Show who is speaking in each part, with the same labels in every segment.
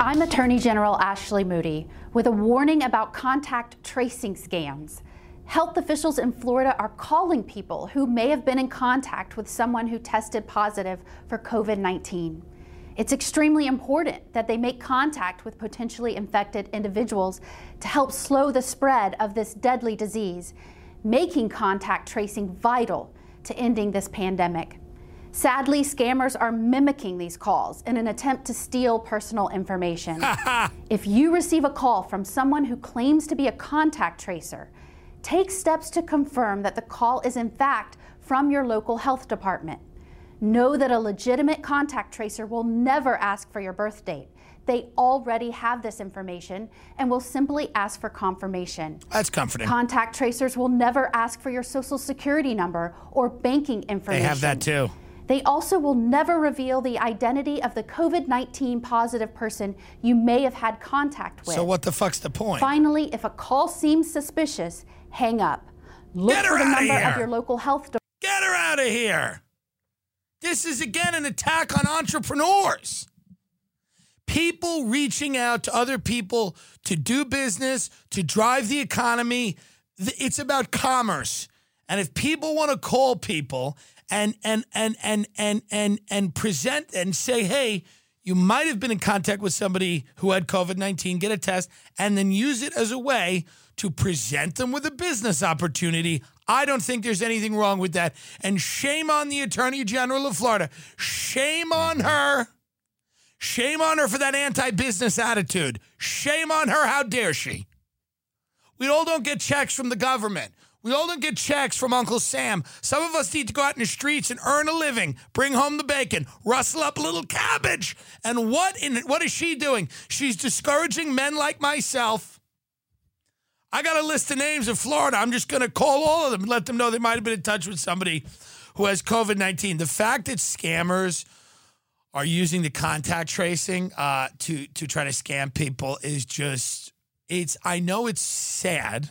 Speaker 1: I'm Attorney General Ashley Moody with a warning about contact tracing scams. Health officials in Florida are calling people who may have been in contact with someone who tested positive for COVID 19. It's extremely important that they make contact with potentially infected individuals to help slow the spread of this deadly disease, making contact tracing vital to ending this pandemic. Sadly, scammers are mimicking these calls in an attempt to steal personal information. if you receive a call from someone who claims to be a contact tracer, take steps to confirm that the call is in fact from your local health department. Know that a legitimate contact tracer will never ask for your birth date. They already have this information and will simply ask for confirmation.
Speaker 2: That's comforting.
Speaker 1: Contact tracers will never ask for your social security number or banking information.
Speaker 2: They have that too.
Speaker 1: They also will never reveal the identity of the COVID 19 positive person you may have had contact with.
Speaker 2: So, what the fuck's the point?
Speaker 1: Finally, if a call seems suspicious, hang up. Look
Speaker 2: Get her
Speaker 1: for the number
Speaker 2: here.
Speaker 1: of your local health department.
Speaker 2: Get her out of here. This is again an attack on entrepreneurs. People reaching out to other people to do business, to drive the economy. It's about commerce. And if people want to call people and and and and and and and present and say, "Hey, you might have been in contact with somebody who had COVID-19, get a test," and then use it as a way to present them with a business opportunity. I don't think there's anything wrong with that. And shame on the Attorney General of Florida. Shame on mm-hmm. her. Shame on her for that anti business attitude. Shame on her. How dare she? We all don't get checks from the government. We all don't get checks from Uncle Sam. Some of us need to go out in the streets and earn a living, bring home the bacon, rustle up a little cabbage. And what in what is she doing? She's discouraging men like myself. I got a list of names in Florida. I'm just going to call all of them and let them know they might have been in touch with somebody who has COVID 19. The fact that scammers are using the contact tracing uh, to to try to scam people is just it's I know it's sad,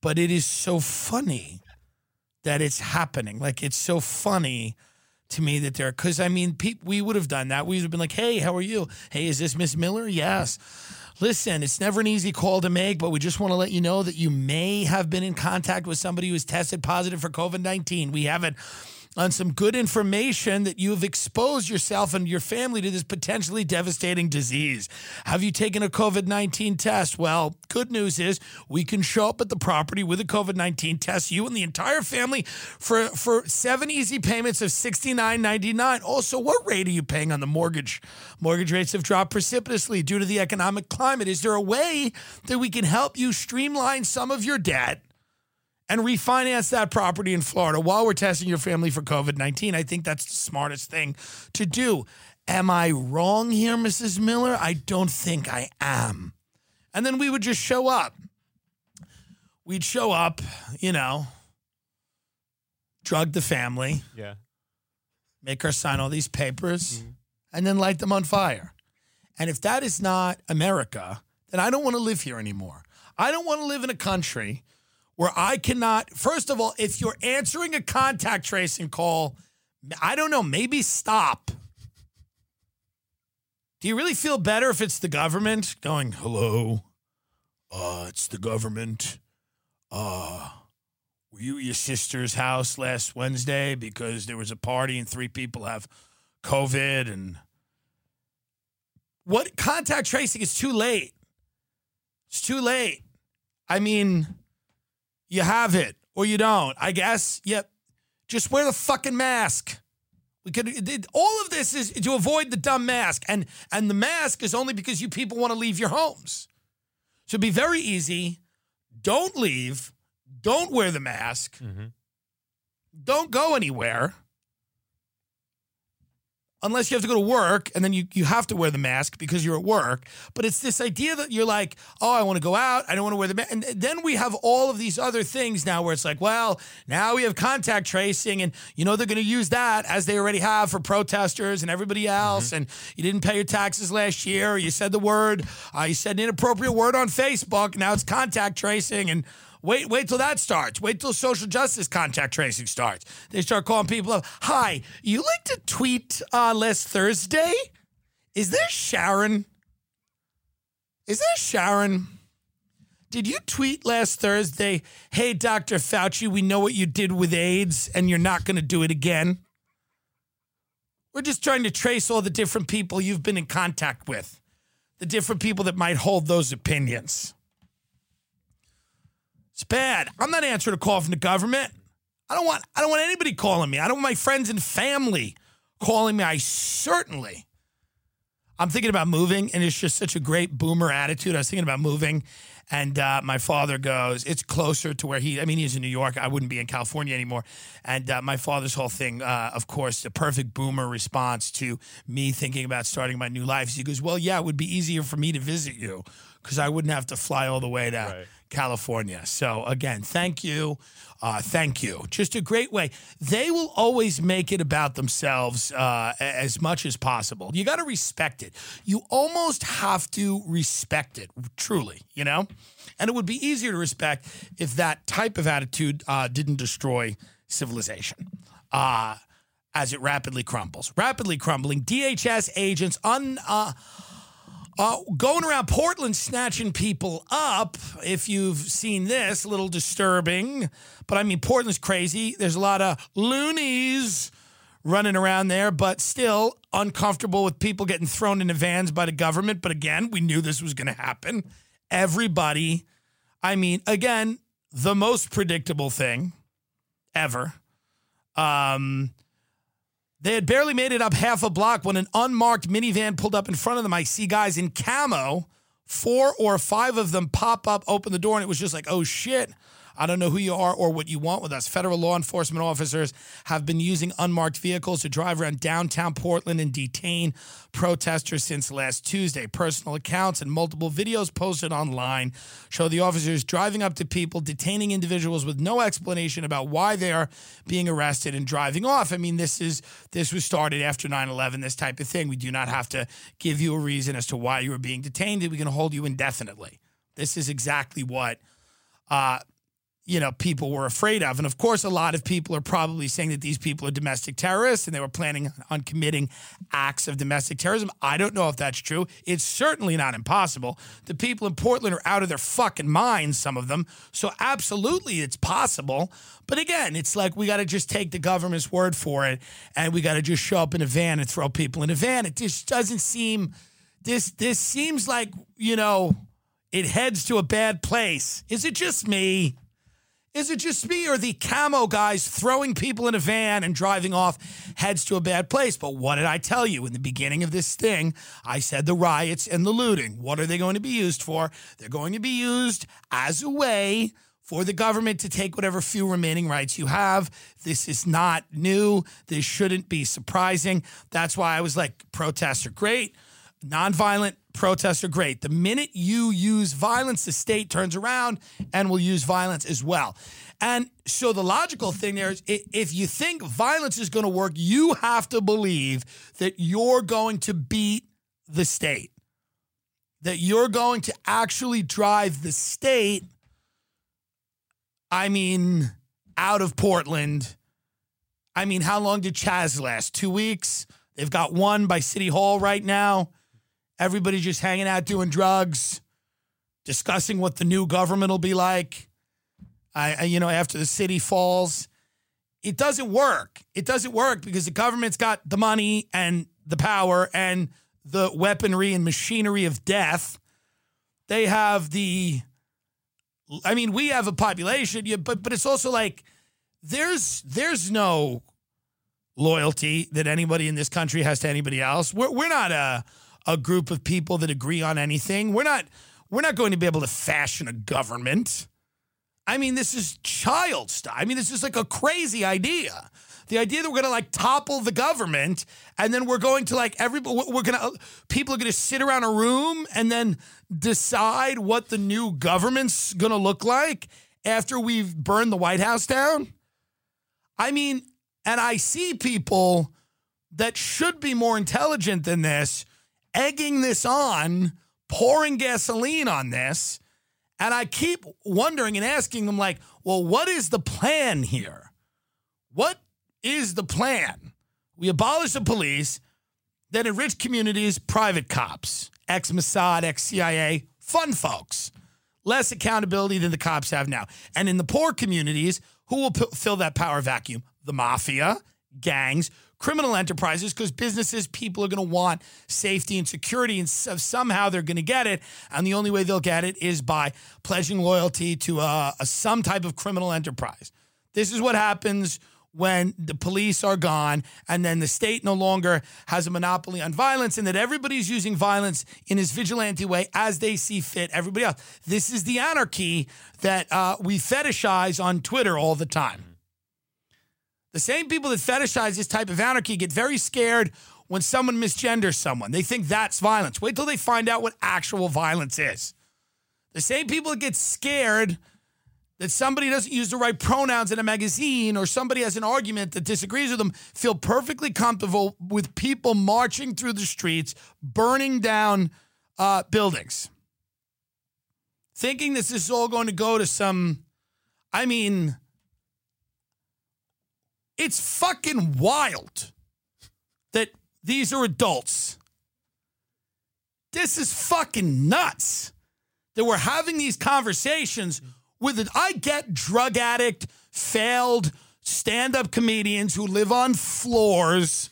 Speaker 2: but it is so funny that it's happening. Like it's so funny to me that they're because I mean pe- we would have done that. We would have been like, hey, how are you? Hey, is this Miss Miller? Yes. Listen, it's never an easy call to make, but we just want to let you know that you may have been in contact with somebody who who's tested positive for COVID 19. We have it on some good information that you have exposed yourself and your family to this potentially devastating disease. Have you taken a COVID 19 test? Well, good news is we can show up at the property with a COVID 19 test, you and the entire family, for, for seven easy payments of $69.99. Also, what rate are you paying on the mortgage? Mortgage rates have dropped precipitously due to the economic climate. Is there a way that we can help you streamline some of your debt? And refinance that property in Florida while we're testing your family for COVID 19. I think that's the smartest thing to do. Am I wrong here, Mrs. Miller? I don't think I am. And then we would just show up. We'd show up, you know, drug the family,
Speaker 3: Yeah.
Speaker 2: make her sign all these papers, mm-hmm. and then light them on fire. And if that is not America, then I don't want to live here anymore. I don't want to live in a country where I cannot, first of all, if you're answering a contact tracing call, I don't know, maybe stop. Do you really feel better if it's the government going, hello? Uh, it's the government. Uh, were you at your sister's house last Wednesday because there was a party and three people have COVID and what contact tracing is too late. It's too late. I mean, you have it or you don't. I guess. Yep. Just wear the fucking mask. We could all of this is to avoid the dumb mask. And and the mask is only because you people want to leave your homes. So it'd be very easy. Don't leave. Don't wear the mask. Mm-hmm. Don't go anywhere. Unless you have to go to work and then you, you have to wear the mask because you're at work. But it's this idea that you're like, oh, I want to go out. I don't want to wear the mask. And then we have all of these other things now where it's like, well, now we have contact tracing and, you know, they're going to use that as they already have for protesters and everybody else. And you didn't pay your taxes last year. Or you said the word, uh, you said an inappropriate word on Facebook. Now it's contact tracing. And Wait, wait till that starts. Wait till social justice contact tracing starts. They start calling people up. Hi, you like to tweet uh, last Thursday? Is this Sharon? Is that Sharon? Did you tweet last Thursday, hey, Dr. Fauci, we know what you did with AIDS and you're not going to do it again? We're just trying to trace all the different people you've been in contact with, the different people that might hold those opinions. It's bad. I'm not answering a call from the government. I don't want I don't want anybody calling me. I don't want my friends and family calling me. I certainly I'm thinking about moving, and it's just such a great boomer attitude. I was thinking about moving, and uh, my father goes, It's closer to where he, I mean, he's in New York. I wouldn't be in California anymore. And uh, my father's whole thing, uh, of course, the perfect boomer response to me thinking about starting my new life. So he goes, Well, yeah, it would be easier for me to visit you because I wouldn't have to fly all the way to right. California. So, again, thank you. Uh, thank you. Just a great way. They will always make it about themselves uh, as much as possible. You got to respect it. You almost have to respect it, truly, you know? And it would be easier to respect if that type of attitude uh, didn't destroy civilization uh, as it rapidly crumbles. Rapidly crumbling. DHS agents un. Uh, going around Portland snatching people up, if you've seen this, a little disturbing. But I mean, Portland's crazy. There's a lot of loonies running around there, but still uncomfortable with people getting thrown into vans by the government. But again, we knew this was going to happen. Everybody, I mean, again, the most predictable thing ever. Um, they had barely made it up half a block when an unmarked minivan pulled up in front of them. I see guys in camo, four or five of them pop up, open the door, and it was just like, oh shit. I don't know who you are or what you want with us. Federal law enforcement officers have been using unmarked vehicles to drive around downtown Portland and detain protesters since last Tuesday. Personal accounts and multiple videos posted online show the officers driving up to people, detaining individuals with no explanation about why they are being arrested and driving off. I mean, this is this was started after 9/11, this type of thing. We do not have to give you a reason as to why you are being detained. We can hold you indefinitely. This is exactly what uh, you know, people were afraid of. And of course, a lot of people are probably saying that these people are domestic terrorists and they were planning on committing acts of domestic terrorism. I don't know if that's true. It's certainly not impossible. The people in Portland are out of their fucking minds, some of them. So, absolutely, it's possible. But again, it's like we got to just take the government's word for it and we got to just show up in a van and throw people in a van. It just doesn't seem, this, this seems like, you know, it heads to a bad place. Is it just me? Is it just me or the camo guys throwing people in a van and driving off heads to a bad place? But what did I tell you in the beginning of this thing? I said the riots and the looting. What are they going to be used for? They're going to be used as a way for the government to take whatever few remaining rights you have. This is not new. This shouldn't be surprising. That's why I was like, protests are great. Nonviolent protests are great. The minute you use violence, the state turns around and will use violence as well. And so the logical thing there is if you think violence is going to work, you have to believe that you're going to beat the state, that you're going to actually drive the state, I mean, out of Portland. I mean, how long did Chaz last? Two weeks? They've got one by City Hall right now. Everybody just hanging out doing drugs, discussing what the new government will be like. I, I, you know, after the city falls, it doesn't work. It doesn't work because the government's got the money and the power and the weaponry and machinery of death. They have the I mean, we have a population, but but it's also like there's there's no loyalty that anybody in this country has to anybody else. We're we're not a a group of people that agree on anything. We're not we're not going to be able to fashion a government. I mean, this is child stuff. I mean, this is like a crazy idea. The idea that we're gonna like topple the government and then we're going to like everybody, we're gonna, people are gonna sit around a room and then decide what the new government's gonna look like after we've burned the White House down. I mean, and I see people that should be more intelligent than this egging this on, pouring gasoline on this. And I keep wondering and asking them, like, well, what is the plan here? What is the plan? We abolish the police, then enrich communities, private cops, ex Mossad, ex CIA, fun folks. Less accountability than the cops have now. And in the poor communities, who will p- fill that power vacuum? The mafia, gangs, criminal enterprises, because businesses, people are going to want safety and security, and so- somehow they're going to get it. And the only way they'll get it is by pledging loyalty to uh, a, some type of criminal enterprise. This is what happens when the police are gone and then the state no longer has a monopoly on violence and that everybody's using violence in his vigilante way as they see fit everybody else this is the anarchy that uh, we fetishize on twitter all the time the same people that fetishize this type of anarchy get very scared when someone misgenders someone. They think that's violence. Wait till they find out what actual violence is. The same people that get scared that somebody doesn't use the right pronouns in a magazine or somebody has an argument that disagrees with them feel perfectly comfortable with people marching through the streets, burning down uh, buildings, thinking this is all going to go to some. I mean, it's fucking wild that these are adults. This is fucking nuts that we're having these conversations with it. I get drug addict, failed stand up comedians who live on floors,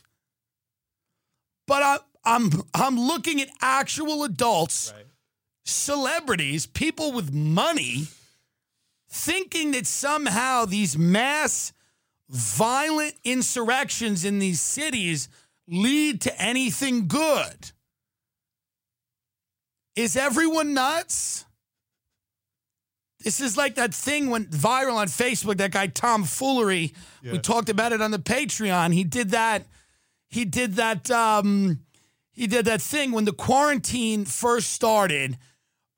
Speaker 2: but I, I'm, I'm looking at actual adults,
Speaker 3: Right.
Speaker 2: celebrities, people with money, thinking that somehow these mass violent insurrections in these cities lead to anything good. Is everyone nuts? This is like that thing went viral on Facebook. That guy Tom Foolery. We talked about it on the Patreon. He did that. He did that. Um, he did that thing when the quarantine first started.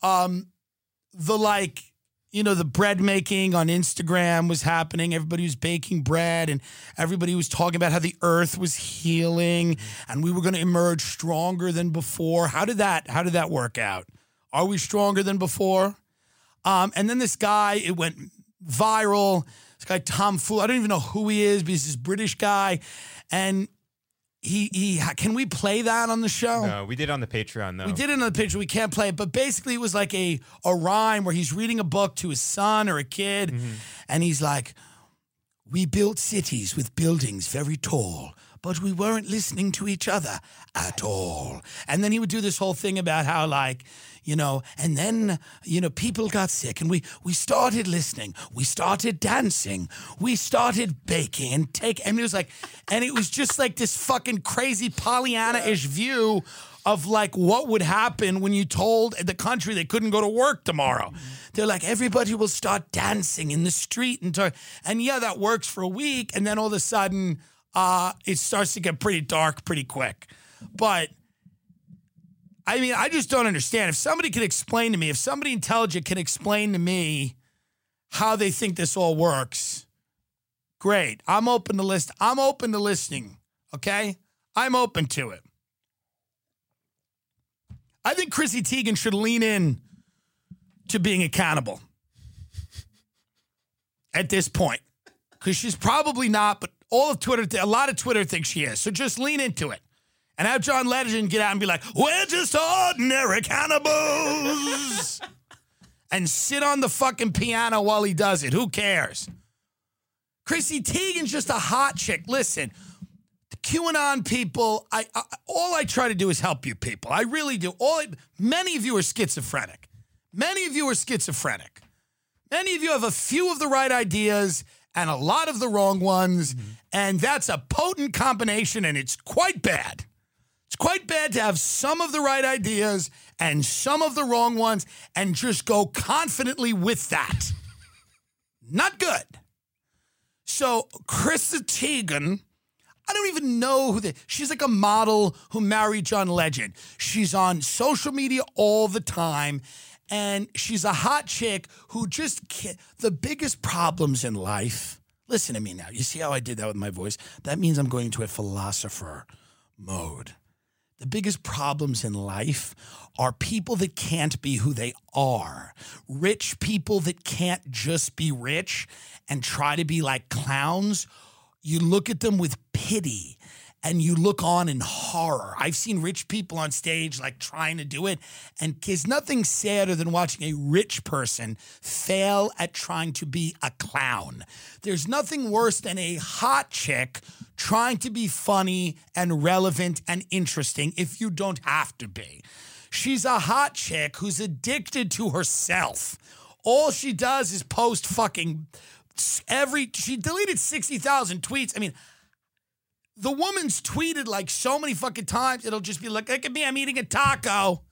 Speaker 2: Um, the like, you know, the bread making on Instagram was happening. Everybody was baking bread, and everybody was talking about how the earth was healing, and we were going to emerge stronger than before. How did that? How did that work out? Are we stronger than before? Um, and then this guy, it went viral. This guy Tom Fool, I don't even know who he is, but he's this British guy, and he he. Can we play that on the show?
Speaker 3: No, we did on the Patreon though.
Speaker 2: We did it on the picture. We can't play it, but basically it was like a a rhyme where he's reading a book to his son or a kid, mm-hmm. and he's like, "We built cities with buildings very tall." But we weren't listening to each other at all. And then he would do this whole thing about how, like, you know, and then, you know, people got sick and we we started listening. We started dancing. We started baking and take and it was like and it was just like this fucking crazy Pollyanna-ish view of like what would happen when you told the country they couldn't go to work tomorrow. Mm-hmm. They're like everybody will start dancing in the street and tar- and yeah, that works for a week, and then all of a sudden, uh, it starts to get pretty dark pretty quick. But I mean, I just don't understand. If somebody could explain to me, if somebody intelligent can explain to me how they think this all works, great. I'm open to list. I'm open to listening. Okay, I'm open to it. I think Chrissy Teigen should lean in to being accountable at this point because she's probably not, but all of Twitter, a lot of Twitter thinks she is. So just lean into it and have John Legend get out and be like, "We're just ordinary cannibals," and sit on the fucking piano while he does it. Who cares? Chrissy Teigen's just a hot chick. Listen, the QAnon people, I, I all I try to do is help you people. I really do. All I, many of you are schizophrenic. Many of you are schizophrenic. Many of you have a few of the right ideas and a lot of the wrong ones, mm-hmm. and that's a potent combination, and it's quite bad. It's quite bad to have some of the right ideas and some of the wrong ones and just go confidently with that. Not good. So, Chrissy Teigen, I don't even know who the she's like a model who married John Legend. She's on social media all the time and she's a hot chick who just the biggest problems in life. Listen to me now. You see how I did that with my voice? That means I'm going into a philosopher mode. The biggest problems in life are people that can't be who they are. Rich people that can't just be rich and try to be like clowns. You look at them with pity and you look on in horror. I've seen rich people on stage like trying to do it, and there's nothing sadder than watching a rich person fail at trying to be a clown. There's nothing worse than a hot chick trying to be funny and relevant and interesting if you don't have to be. She's a hot chick who's addicted to herself. All she does is post fucking every. She deleted 60,000 tweets. I mean, the woman's tweeted like so many fucking times, it'll just be like, look at me, I'm eating a taco.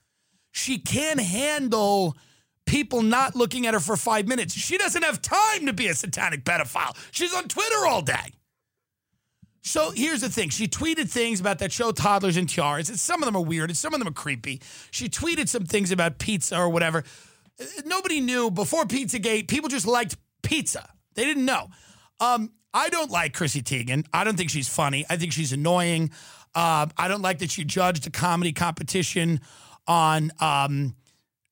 Speaker 2: She can't handle people not looking at her for five minutes. She doesn't have time to be a satanic pedophile. She's on Twitter all day. So here's the thing. She tweeted things about that show Toddlers and Tiaras. And some of them are weird and some of them are creepy. She tweeted some things about pizza or whatever. Nobody knew before Pizzagate. People just liked pizza. They didn't know. Um, I don't like Chrissy Teigen. I don't think she's funny. I think she's annoying. Uh, I don't like that she judged a comedy competition on um,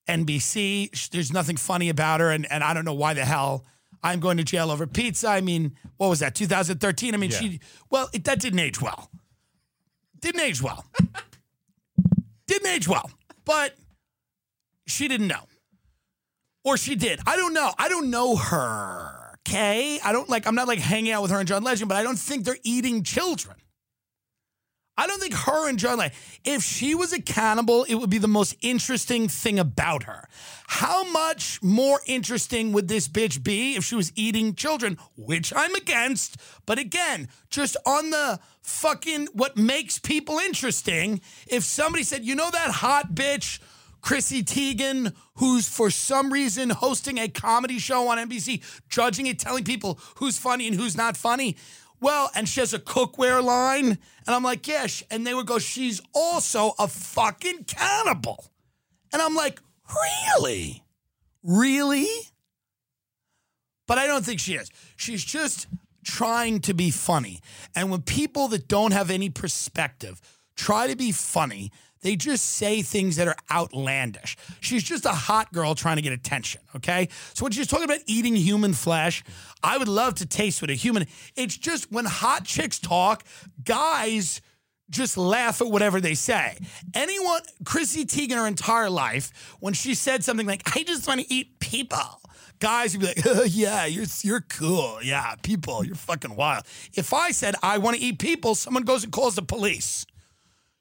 Speaker 2: NBC. There's nothing funny about her, and, and I don't know why the hell I'm going to jail over pizza. I mean, what was that, 2013? I mean,
Speaker 3: Yeah.
Speaker 2: she, well, it, that didn't age well. Didn't age well. didn't age well, but she didn't know. Or she did. I don't know. I don't know her. Okay. I don't like, I'm not like hanging out with her and John Legend, but I don't think they're eating children. I don't think her and John Legend, if she was a cannibal, it would be the most interesting thing about her. How much more interesting would this bitch be if she was eating children, which I'm against? But again, just on the fucking what makes people interesting, if somebody said, you know that hot bitch Chrissy Teigen, who's for some reason hosting a comedy show on NBC, judging it, telling people who's funny and who's not funny. Well, and she has a cookware line. And I'm like, yeah. And they would go, she's also a fucking cannibal. And I'm like, really? Really? But I don't think she is. She's just trying to be funny. And when people that don't have any perspective try to be funny, they just say things that are outlandish. She's just a hot girl trying to get attention, okay? So when she's talking about eating human flesh, I would love to taste what a human. It's just when hot chicks talk, guys just laugh at whatever they say. Anyone, Chrissy Teigen, her entire life, when she said something like, I just want to eat people, guys would be like, oh, yeah, you're, you're cool. Yeah, people, you're fucking wild. If I said, I want to eat people, someone goes and calls the police.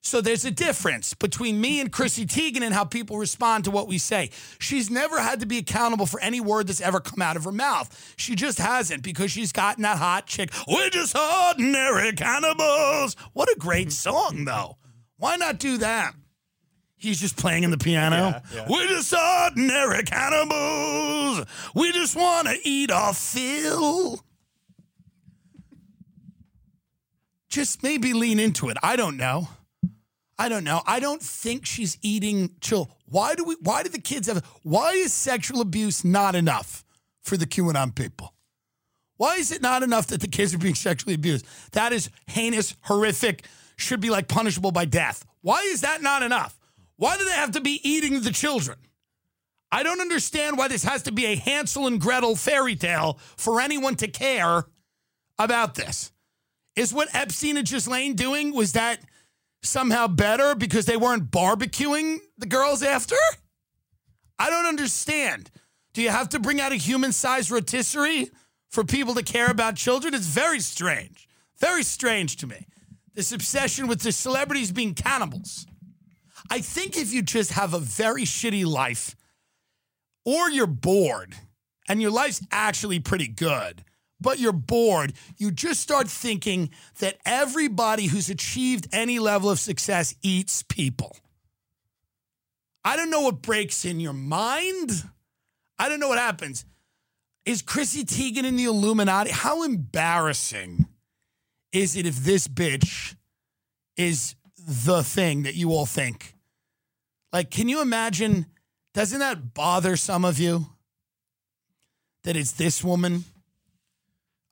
Speaker 2: So there's a difference between me and Chrissy Teigen and how people respond to what we say. She's never had to be accountable for any word that's ever come out of her mouth. She just hasn't because she's gotten that hot chick. We're just ordinary cannibals. What a great song, though. Why not do that? He's just playing in the piano.
Speaker 3: Yeah, yeah.
Speaker 2: We're just ordinary cannibals. We just want to eat our fill. Just maybe lean into it. I don't know. I don't know. I don't think she's eating chill. Why do we why do the kids have why is sexual abuse not enough for the QAnon people? Why is it not enough that the kids are being sexually abused? That is heinous, horrific, should be like punishable by death. Why is that not enough? Why do they have to be eating the children? I don't understand why this has to be a Hansel and Gretel fairy tale for anyone to care about this. Is what Epstein and Ghislaine doing was that somehow better because they weren't barbecuing the girls after? I don't understand. Do you have to bring out a human sized rotisserie for people to care about children? It's very strange. Very strange to me. This obsession with the celebrities being cannibals. I think if you just have a very shitty life or you're bored and your life's actually pretty good, but you're bored, you just start thinking that everybody who's achieved any level of success eats people. I don't know what breaks in your mind. I don't know what happens. Is Chrissy Teigen in the Illuminati? How embarrassing is it if this bitch is the thing that you all think? Like, can you imagine? Doesn't that bother some of you? That it's this woman,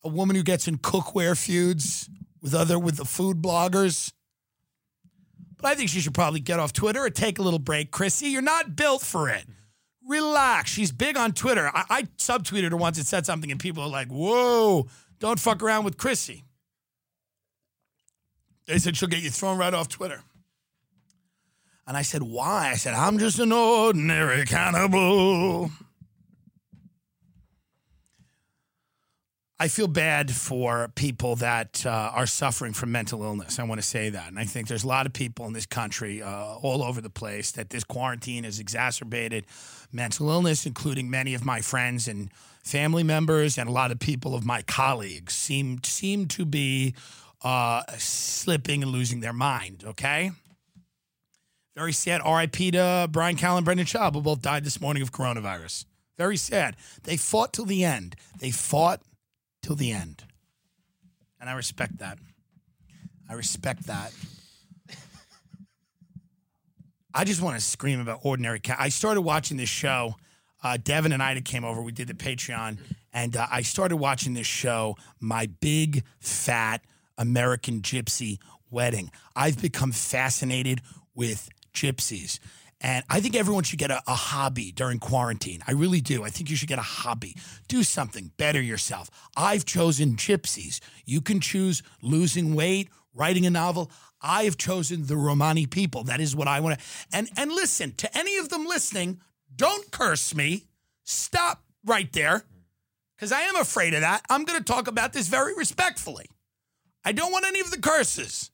Speaker 2: a woman who gets in cookware feuds with other with the food bloggers. But I think she should probably get off Twitter or take a little break. Chrissy, you're not built for it. Relax. She's big on Twitter. I, I subtweeted her once and said something, and people are like, whoa, don't fuck around with Chrissy. They said she'll get you thrown right off Twitter. And I said, why? I said, I'm just an ordinary cannibal. I feel bad for people that uh, are suffering from mental illness. I want to say that. And I think there's a lot of people in this country, uh, all over the place, that this quarantine has exacerbated mental illness, including many of my friends and family members, and a lot of people of my colleagues seem, seem to be uh, slipping and losing their mind, okay? Very sad. RIP to Bryan Callen and Brendan Schaub, who both died this morning of coronavirus. Very sad. They fought till the end. They fought till the end. And I respect that. I respect that. I just want to scream about ordinary cat. I started watching this show. Uh, Devin and Ida came over. We did the Patreon, and uh, I started watching this show, My Big Fat American Gypsy Wedding. I've become fascinated with gypsies. And I think everyone should get a, a, hobby during quarantine. I really do. I think you should get a hobby. Do something, better yourself. I've chosen gypsies. You can choose losing weight, writing a novel. I have chosen the Romani people. That is what I want to. And and listen to any of them listening. Don't curse me. Stop right there, because I am afraid of that. I'm going to talk about this very respectfully. I don't want any of the curses.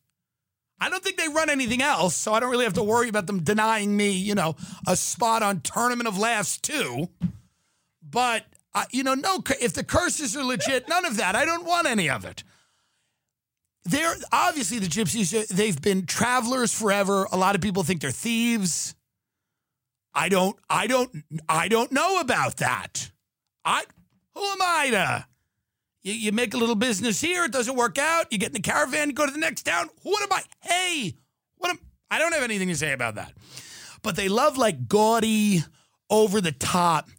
Speaker 2: I don't think they run anything else, so I don't really have to worry about them denying me, you know, a spot on Tournament of Last Two. But uh, you know, no, if the curses are legit, none of that. I don't want any of it. They're obviously the gypsies. Uh, they've been travelers forever. A lot of people think they're thieves. I don't. I don't. I don't know about that. I. Who am I to? You, you make a little business here, it doesn't work out. You get in the caravan, go to the next town. What am I? Hey, what am I? Don't have anything to say about that. But they love like gaudy, over the top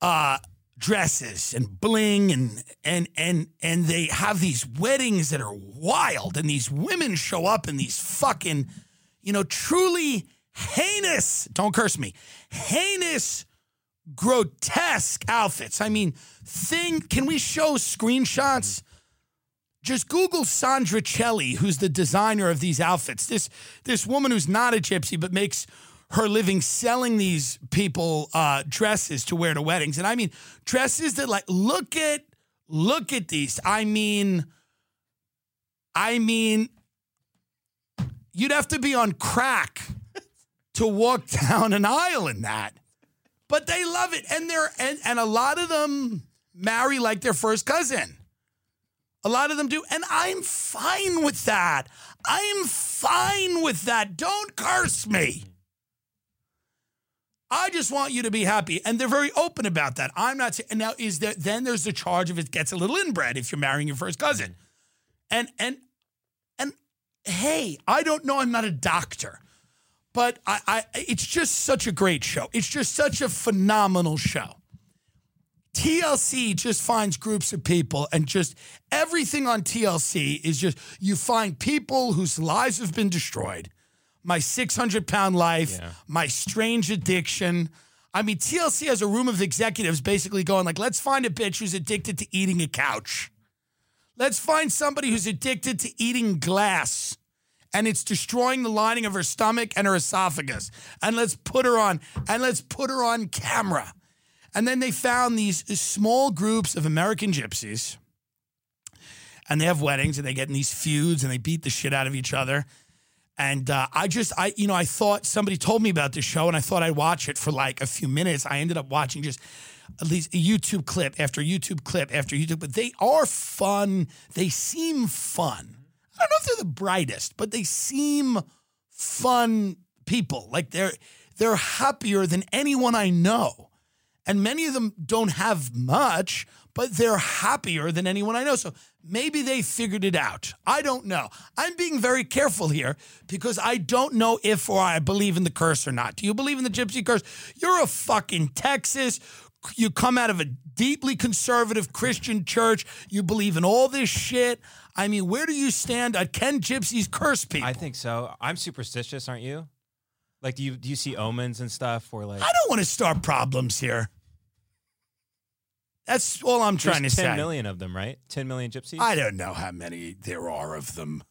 Speaker 2: uh, dresses and bling and and and and they have these weddings that are wild and these women show up in these fucking you know truly heinous don't curse me heinous grotesque outfits. I mean, thing. Can we show screenshots? Just Google Sondra Celli, who's the designer of these outfits. This this woman who's not a gypsy but makes her living selling these people uh, dresses to wear to weddings. And I mean dresses that like look at look at these. I mean, I mean, you'd have to be on crack to walk down an aisle in that but they love it, and they're and, and a lot of them marry like their first cousin. A lot of them do, and I'm fine with that. I'm fine with that. Don't curse me. I just want you to be happy, and they're very open about that. I'm not saying now. Is there then? There's the charge if it gets a little inbred if you're marrying your first cousin, and and and hey, I don't know. I'm not a doctor. But I, I, it's just such a great show. It's just such a phenomenal show. TLC just finds groups of people and just everything on TLC is just you find people whose lives have been destroyed. My 600 pound life, yeah. my strange addiction. I mean, TLC has a room of executives basically going like, let's find a bitch who's addicted to eating a couch. Let's find somebody who's addicted to eating glass and it's destroying the lining of her stomach and her esophagus. And let's put her on, and let's put her on camera. And then they found these small groups of American gypsies, and they have weddings, and they get in these feuds, and they beat the shit out of each other. And uh, I just, I, you know, I thought somebody told me about this show, and I thought I'd watch it for like a few minutes. I ended up watching just at least a YouTube clip after YouTube clip after YouTube, but they are fun. They seem fun. I don't know if they're the brightest, but they seem fun people. Like they're they're happier than anyone I know. And many of them don't have much, but they're happier than anyone I know. So maybe they figured it out. I don't know. I'm being very careful here because I don't know if or I believe in the curse or not. Do you believe in the gypsy curse? You're a fucking Texas. You come out of a deeply conservative Christian church. You believe in all this shit. I mean, where do you stand on Ken Gypsy's curse people?
Speaker 3: I think so. I'm superstitious, aren't you? Like, do you do you see omens and stuff? Or like,
Speaker 2: I don't want to start problems here. That's all I'm trying to 10 say.
Speaker 3: Ten million of them, right? Ten million gypsies.
Speaker 2: I don't know how many there are of them.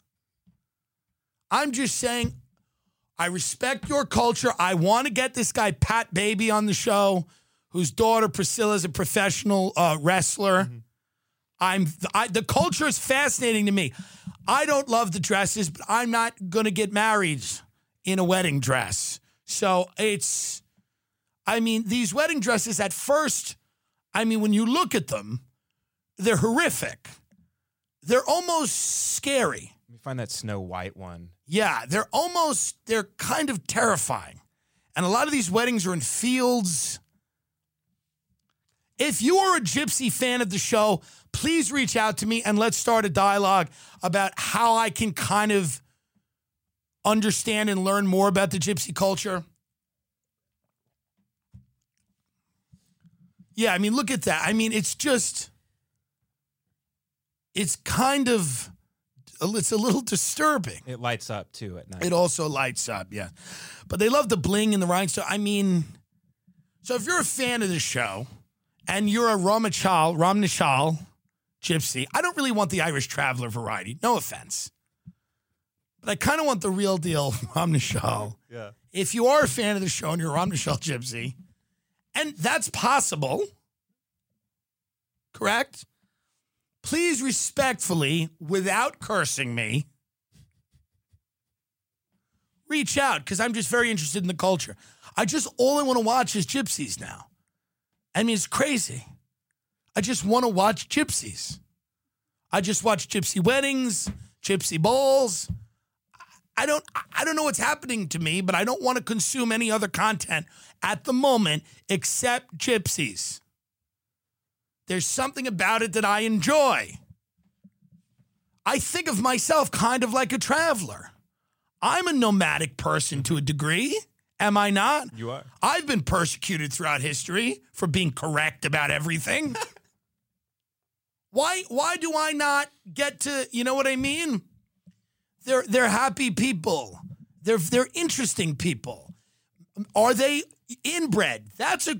Speaker 2: I'm just saying, I respect your culture. I want to get this guy Pat Baby on the show, whose daughter Priscilla is a professional uh, wrestler. I'm I, the culture is fascinating to me. I don't love the dresses, but I'm not going to get married in a wedding dress. So it's, I mean, these wedding dresses at first, I mean, when you look at them, they're horrific. They're almost scary.
Speaker 3: Let me find that Snow White one.
Speaker 2: Yeah, they're almost, they're kind of terrifying. And a lot of these weddings are in fields. If you are a gypsy fan of the show, please reach out to me and let's start a dialogue about how I can kind of understand and learn more about the gypsy culture. Yeah, I mean, look at that. I mean, it's just, it's kind of, it's a little disturbing.
Speaker 3: It lights up too at night.
Speaker 2: It also lights up, yeah. But they love the bling and the rhinestone. I mean, so if you're a fan of the show and you're a Ramachal, Ramnishal gypsy, I don't really want the Irish Traveler variety. No offense. But I kind of want the real deal Ramnishal.
Speaker 3: yeah.
Speaker 2: If you are a fan of the show and you're a Ramnishal gypsy, and that's possible, correct? Please respectfully, without cursing me, reach out because I'm just very interested in the culture. I just all I want to watch is gypsies now. I mean, it's crazy. I just want to watch gypsies. I just watch gypsy weddings, gypsy balls. I don't I don't know what's happening to me, but I don't want to consume any other content at the moment except gypsies. There's something about it that I enjoy. I think of myself kind of like a traveler. I'm a nomadic person to a degree. Am I not?
Speaker 3: You are.
Speaker 2: I've been persecuted throughout history for being correct about everything. why why do I not get to, you know what I mean? They're they're happy people. They're they're interesting people. Are they inbred? That's a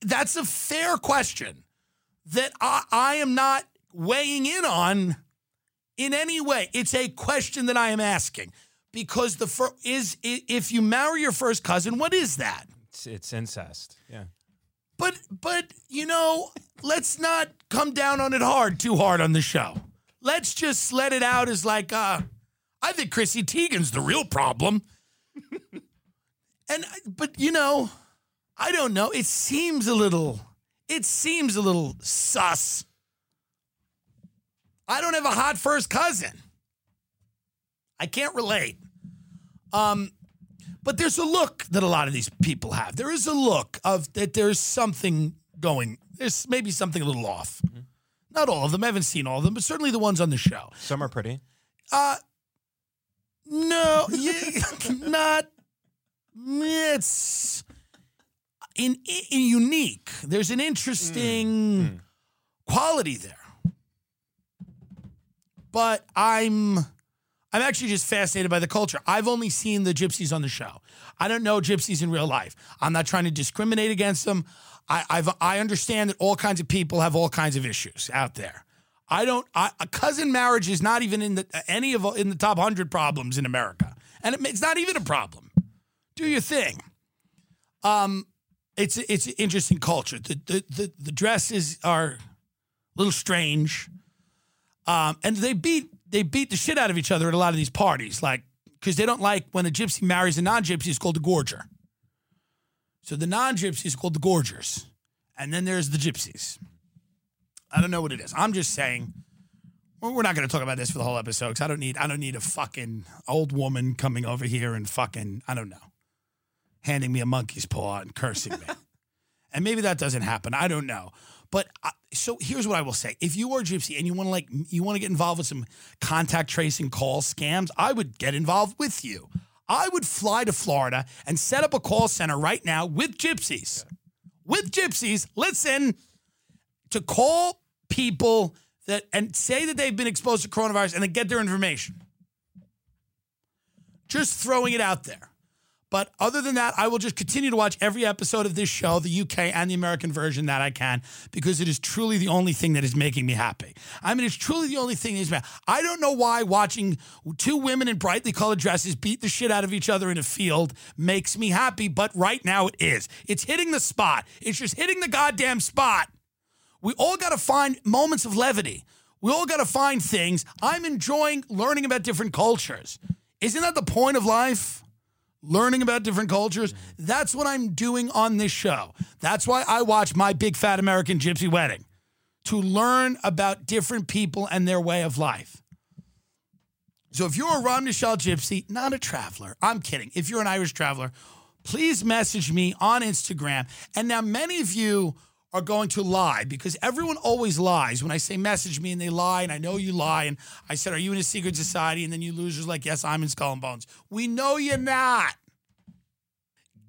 Speaker 2: that's a fair question that I, I am not weighing in on in any way. It's a question that I am asking because the fir- is if you marry your first cousin, what is that?
Speaker 3: It's, it's incest. Yeah.
Speaker 2: But but you know, let's not come down on it hard too hard on the show. Let's just let it out as like uh I think Chrissy Teigen's the real problem. and but you know, I don't know. It seems a little it seems a little sus. I don't have a hot first cousin. I can't relate. Um but there's a look that a lot of these people have. There is a look of that there's something going. There's maybe something a little off. Not all of them. I haven't seen all of them, but certainly the ones on the show.
Speaker 3: Some are pretty.
Speaker 2: Uh no, yeah, not. It's in, in unique. There's an interesting mm, mm. quality there. But I'm I'm actually just fascinated by the culture. I've only seen the gypsies on the show. I don't know gypsies in real life. I'm not trying to discriminate against them. I I've, I understand that all kinds of people have all kinds of issues out there. I don't. I, a cousin marriage is not even in the any of in the top hundred problems in America, and it, it's not even a problem. Do your thing. Um, it's it's an interesting culture. The the the, the dresses are a little strange, um, and they beat they beat the shit out of each other at a lot of these parties, like because they don't like when a gypsy marries a non-gypsy. It's called the gorger. So the non-gypsies called the gorgers, and then there's the gypsies. I don't know what it is. I'm just saying. well, We're not going to talk about this for the whole episode because I don't need I don't need a fucking old woman coming over here and fucking I don't know, handing me a monkey's paw and cursing me. and maybe that doesn't happen. I don't know. But I, so here's what I will say: If you are a gypsy and you want to like you want to get involved with some contact tracing call scams, I would get involved with you. I would fly to Florida and set up a call center right now with gypsies. With gypsies, listen to call people that and say that they've been exposed to coronavirus and then get their information. Just throwing it out there. But other than that, I will just continue to watch every episode of this show, the UK and the American version that I can, because it is truly the only thing that is making me happy. I mean, it's truly the only thing that is. I don't know why watching two women in brightly colored dresses beat the shit out of each other in a field makes me happy, but right now it is. It's hitting the spot. It's just hitting the goddamn spot. We all got to find moments of levity. We all got to find things. I'm enjoying learning about different cultures. Isn't that the point of life? learning about different cultures. That's what I'm doing on this show. That's why I watch My Big Fat American Gypsy Wedding to learn about different people and their way of life. So if you're a Romanichal Gypsy, not a traveler, I'm kidding. If you're an Irish traveler, please message me on Instagram. And now many of you are going to lie because everyone always lies. When I say message me and they lie, and I know you lie, and I said, Are you in a secret society? And then you losers like, Yes, I'm in Skull and Bones. We know you're not.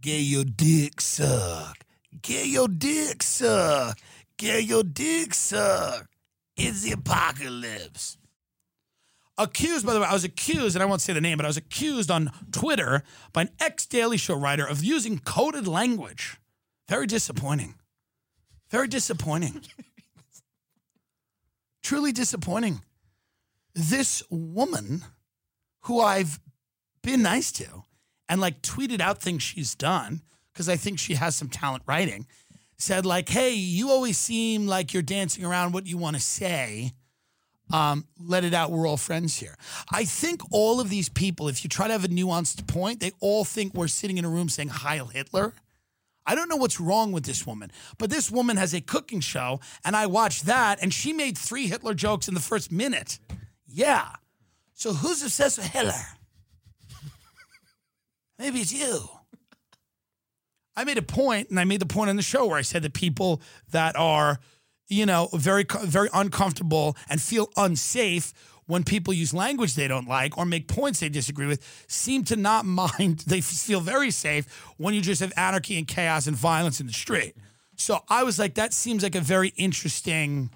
Speaker 2: Get your dick sucked. Get your dick sucked. Get your dick sucked. It's the apocalypse. Accused, by the way, I was accused, and I won't say the name, but I was accused on Twitter by an ex Daily Show writer of using coded language. Very disappointing. Very disappointing. Truly disappointing. This woman who I've been nice to and like tweeted out things she's done because I think she has some talent writing said like, "Hey, you always seem like you're dancing around what you want to say. Um, let it out. We're all friends here." I think all of these people, if you try to have a nuanced point, they all think we're sitting in a room saying "Heil Hitler." I don't know what's wrong with this woman, but this woman has a cooking show, and I watched that, and she made three Hitler jokes in the first minute. Yeah. So who's obsessed with Hitler? Maybe it's you. I made a point, and I made the point on the show where I said that people that are, you know, very very uncomfortable and feel unsafe when people use language they don't like or make points they disagree with seem to not mind. They feel very safe when you just have anarchy and chaos and violence in the street. So I was like, that seems like a very interesting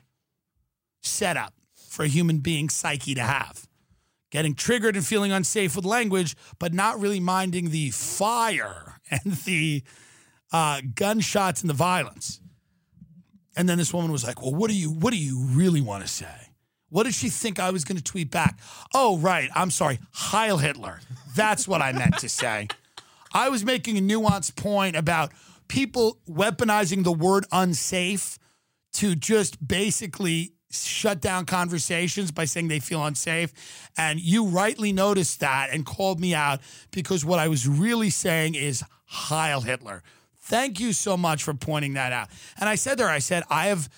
Speaker 2: setup for a human being psyche to have. Getting triggered and feeling unsafe with language, but not really minding the fire and the uh, gunshots and the violence. And then this woman was like, "Well, what do you what do you really want to say?" What did she think I was going to tweet back? Oh, right. I'm sorry. Heil Hitler. That's what I meant to say. I was making a nuanced point about people weaponizing the word unsafe to just basically shut down conversations by saying they feel unsafe. And you rightly noticed that and called me out because what I was really saying is Heil Hitler. Thank you so much for pointing that out. And I said there, I said, I have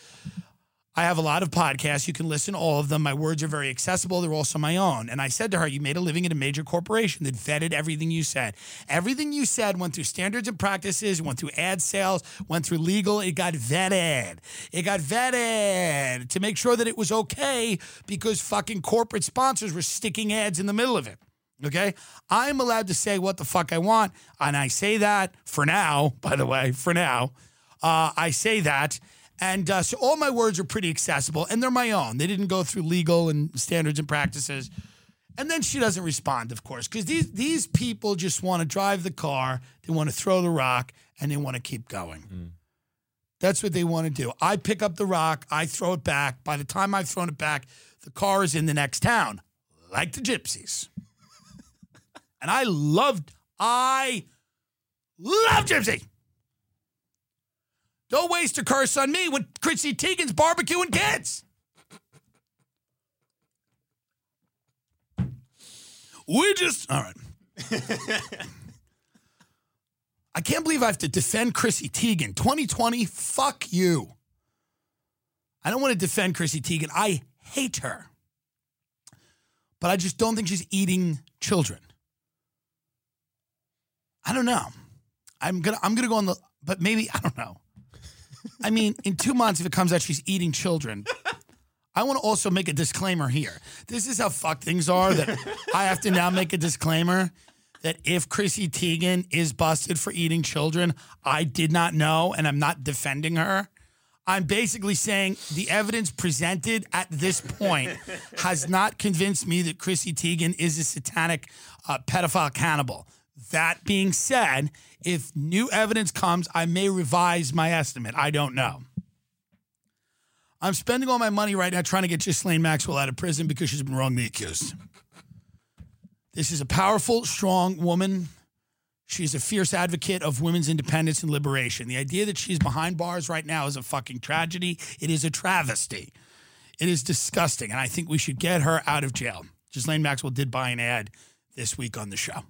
Speaker 2: I have a lot of podcasts. You can listen to all of them. My words are very accessible. They're also my own. And I said to her, You made a living at a major corporation that vetted everything you said. Everything you said went through standards and practices, went through ad sales, went through legal. It got vetted. It got vetted to make sure that it was okay because fucking corporate sponsors were sticking ads in the middle of it. Okay. I'm allowed to say what the fuck I want. And I say that for now, by the way, for now. Uh, I say that and uh, so all my words are pretty accessible and they're my own. They didn't go through legal and standards and practices. And then she doesn't respond, of course, because these, these people just want to drive the car, they want to throw the rock, and they want to keep going. Mm. That's what they want to do. I pick up the rock, I throw it back. By the time I've thrown it back, the car is in the next town, like the gypsies. and I loved, I love Gypsy. Don't waste a curse on me when Chrissy Teigen's barbecuing kids. We just all right. I can't believe I have to defend Chrissy Teigen. 2020, fuck you. I don't want to defend Chrissy Teigen. I hate her. But I just don't think she's eating children. I don't know. I'm gonna I'm gonna go on the but maybe I don't know. I mean, in two months, if it comes out she's eating children, I want to also make a disclaimer here. This is how fucked things are that I have to now make a disclaimer that if Chrissy Teigen is busted for eating children, I did not know and I'm not defending her. I'm basically saying the evidence presented at this point has not convinced me that Chrissy Teigen is a satanic uh, pedophile cannibal. That being said, if new evidence comes, I may revise my estimate. I don't know. I'm spending all my money right now trying to get Ghislaine Maxwell out of prison because she's been wrongly accused. This is a powerful, strong woman. She's a fierce advocate of women's independence and liberation. The idea that she's behind bars right now is a fucking tragedy. It is a travesty. It is disgusting. And I think we should get her out of jail. Ghislaine Maxwell did buy an ad this week on the show.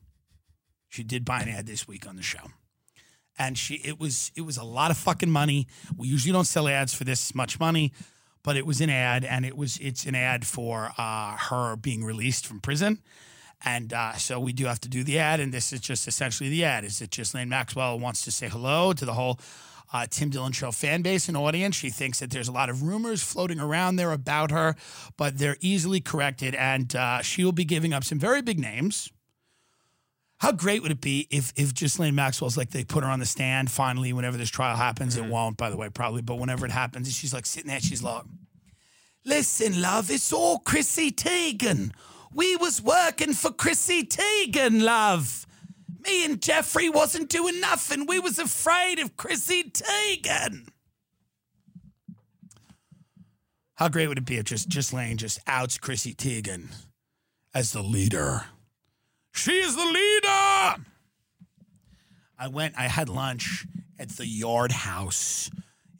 Speaker 2: She did buy an ad this week on the show. And she it was it was a lot of fucking money. We usually don't sell ads for this much money, but it was an ad and it was it's an ad for uh, her being released from prison. And uh, so we do have to do the ad, and this is just essentially the ad. Is it Ghislaine Maxwell wants to say hello to the whole uh, Tim Dillon Show fan base and audience. She thinks that there's a lot of rumors floating around there about her, but they're easily corrected, and uh, she will be giving up some very big names. How great would it be if if Ghislaine Maxwell's like they put her on the stand finally whenever this trial happens? It mm. won't, by the way, probably, but whenever it happens, and she's like sitting there, she's like, "Listen, love, it's all Chrissy Teigen. We was working for Chrissy Teigen, love. Me and Jeffrey wasn't doing nothing. We was afraid of Chrissy Teigen." How great would it be if just Ghislaine just outs Chrissy Teigen as the leader? She is the leader. I went, I had lunch at the Yard House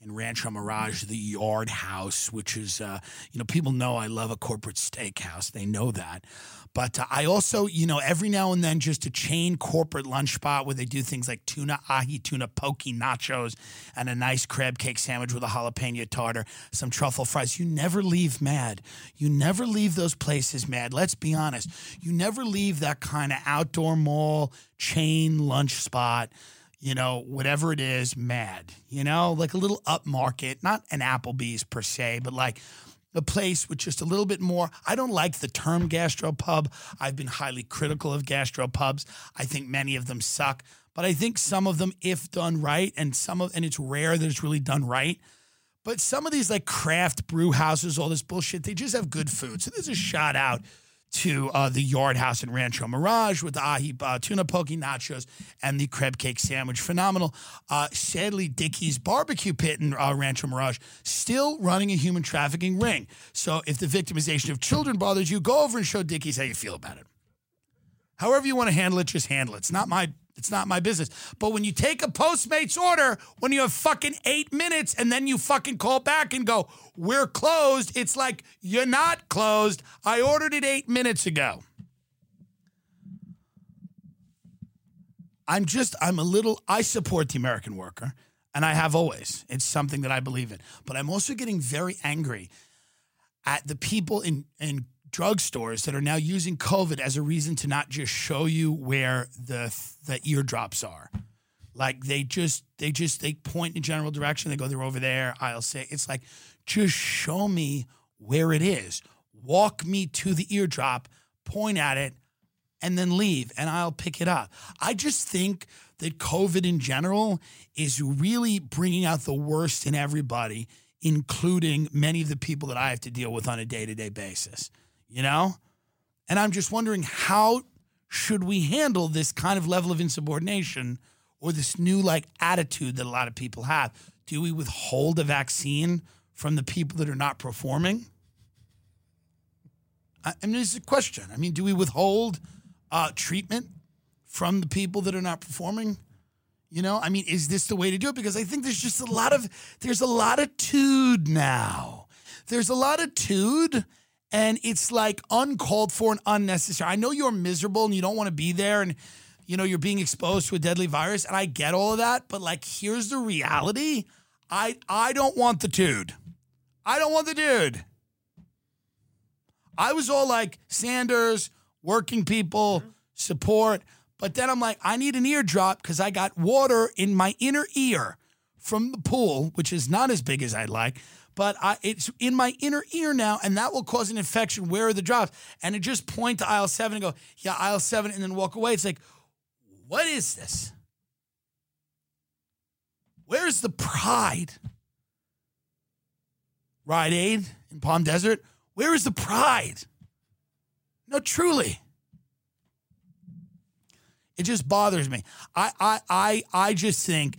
Speaker 2: in Rancho Mirage, the Yard House, which is, uh, you know, people know I love a corporate steakhouse. They know that. But uh, I also, you know, every now and then just a chain corporate lunch spot where they do things like tuna ahi, tuna poke nachos, and a nice crab cake sandwich with a jalapeno tartar, some truffle fries. You never leave mad. You never leave those places mad. Let's be honest. You never leave that kind of outdoor mall chain lunch spot you know, whatever it is, mad, you know, like a little upmarket, not an Applebee's per se, but like a place with just a little bit more. I don't like the term gastropub. I've been highly critical of gastropubs. I think many of them suck, but I think some of them, if done right, and some of, and it's rare that it's really done right. But some of these like craft brew houses, all this bullshit, they just have good food. So there's a shout out to uh, the Yard House in Rancho Mirage with the ahi uh, tuna poke nachos and the crab cake sandwich. Phenomenal. Uh, sadly, Dickie's barbecue pit in uh, Rancho Mirage still running a human trafficking ring. So if the victimization of children bothers you, go over and show Dickie's how you feel about it. However you want to handle it, just handle it. It's not my it's not my business. But when you take a Postmates order, when you have fucking eight minutes and then you fucking call back and go, we're closed, it's like, you're not closed. I ordered it eight minutes ago. I'm just, I'm a little, I support the American worker, and I have always. It's something that I believe in. But I'm also getting very angry at the people in, in drugstores that are now using COVID as a reason to not just show you where the the eardrops are. Like they just they just they point in a general direction. They go, they're over there. I'll say it's like, just show me where it is. Walk me to the eardrop, point at it, and then leave, and I'll pick it up. I just think that COVID in general is really bringing out the worst in everybody, including many of the people that I have to deal with on a day to day basis you know? And I'm just wondering how should we handle this kind of level of insubordination or this new like attitude that a lot of people have? Do we withhold a vaccine from the people that are not performing? I mean, it's a question. I mean, do we withhold uh, treatment from the people that are not performing? You know, I mean, is this the way to do it? Because I think there's just a lot of there's a lot of tude now. There's a lot of tude and it's like uncalled for and unnecessary. I know you're miserable and you don't want to be there and you know you're being exposed to a deadly virus and I get all of that, but like here's the reality. I I don't want the dude. I don't want the dude. I was all like Sanders, working people, mm-hmm. support, but then I'm like I need an eardrop cuz I got water in my inner ear from the pool, which is not as big as I'd like but I, it's in my inner ear now, and that will cause an infection. Where are the drops? And it just point to aisle seven and go, yeah, aisle seven, and then walk away. It's like, what is this? Where's the pride? Rite Aid in Palm Desert, where is the pride? No, truly. It just bothers me. I I I I just think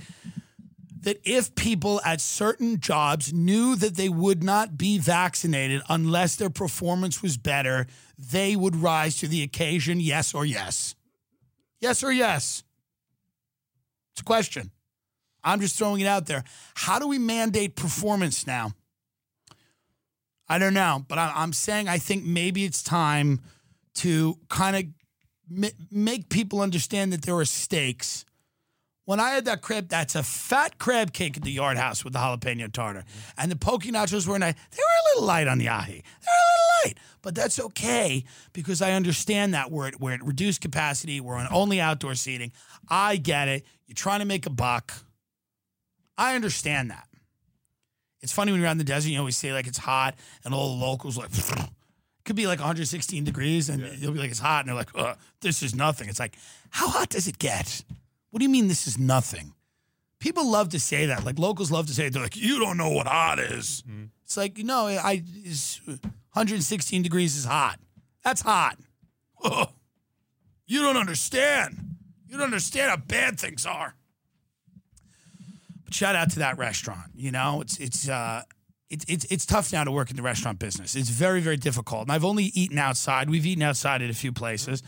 Speaker 2: that if people at certain jobs knew that they would not be vaccinated unless their performance was better, they would rise to the occasion, yes or yes. Yes or yes. It's a question. I'm just throwing it out there. How do we mandate performance now? I don't know, but I, am saying I think maybe it's time to kind of make people understand that there are stakes. When I had that crab, that's a fat crab cake at the Yard House with the jalapeno tartar, and the poke nachos were nice. They were a little light on the ahi. They were a little light, but that's okay because I understand that we're at, we're at reduced capacity. We're on only outdoor seating. I get it. You're trying to make a buck. I understand that. It's funny when you're out in the desert, you always say like it's hot, and all the locals like it could be like 116 degrees, and yeah. you'll be like it's hot, and they're like, this is nothing. It's like, how hot does it get? What do you mean this is nothing? People love to say that. Like locals love to say it. They're like, you don't know what hot is. Mm-hmm. It's like, you know, I 116 degrees is hot. That's hot. you don't understand. You don't understand how bad things are But shout out to that restaurant. You know, it's it's uh, it's it's it's tough now to work in the restaurant business. It's very very difficult. And I've only eaten outside. We've eaten outside at a few places,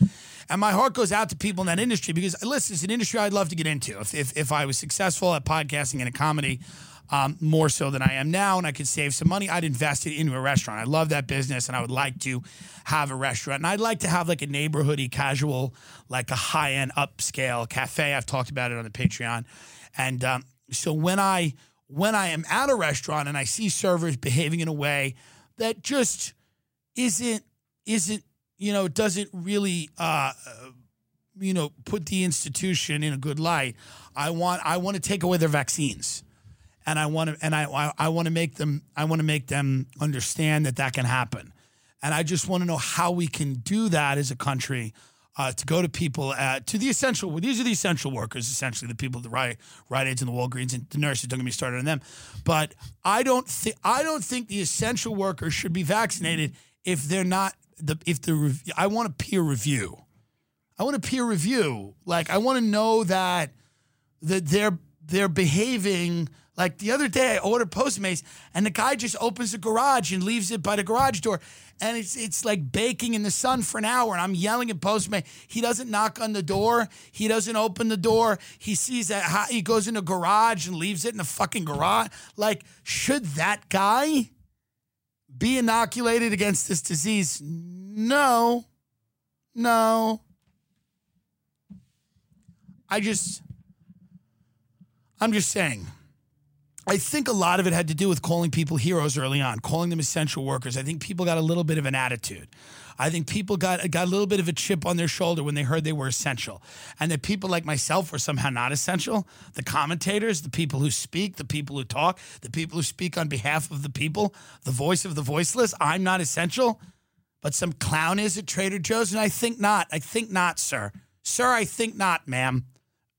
Speaker 2: and my heart goes out to people in that industry because listen, it's an industry I'd love to get into. If if, if I was successful at podcasting and a comedy. Um, more so than I am now, and I could save some money. I'd invest it into a restaurant. I love that business, and I would like to have a restaurant. And I'd like to have like a neighborhoody, casual, like a high end, upscale cafe. I've talked about it on the Patreon, and um, so when I when I am at a restaurant and I see servers behaving in a way that just isn't isn't you know doesn't really uh, you know put the institution in a good light, I want I want to take away their vaccines, and I want to and I I, I want to make them I want to make them understand that that can happen, and I just want to know how we can do that as a country uh, to go to people at, to the essential. These are the essential workers, essentially the people, the Rite, Rite Aids and the Walgreens and the nurses. Don't get me started on them. But I don't think I don't think the essential workers should be vaccinated if they're not the if the I want a peer review. I want a peer review. Like I want to know that that they're they're behaving like the other day, I ordered Postmates, and the guy just opens the garage and leaves it by the garage door and it's it's like baking in the sun for an hour and I'm yelling at postman. He doesn't knock on the door. He doesn't open the door. He sees that he goes in the garage and leaves it in the fucking garage. Like should that guy be inoculated against this disease? No. No. I just I'm just saying I think a lot of it had to do with calling people heroes early on, calling them essential workers. I think people got a little bit of an attitude. I think people got got a little bit of a chip on their shoulder when they heard they were essential, and that people like myself were somehow not essential. The commentators, the people who speak, the people who talk, the people who speak on behalf of the people, the voice of the voiceless. I'm not essential, but some clown is at Trader Joe's, and I think not. I think not, sir. Sir, I think not, ma'am.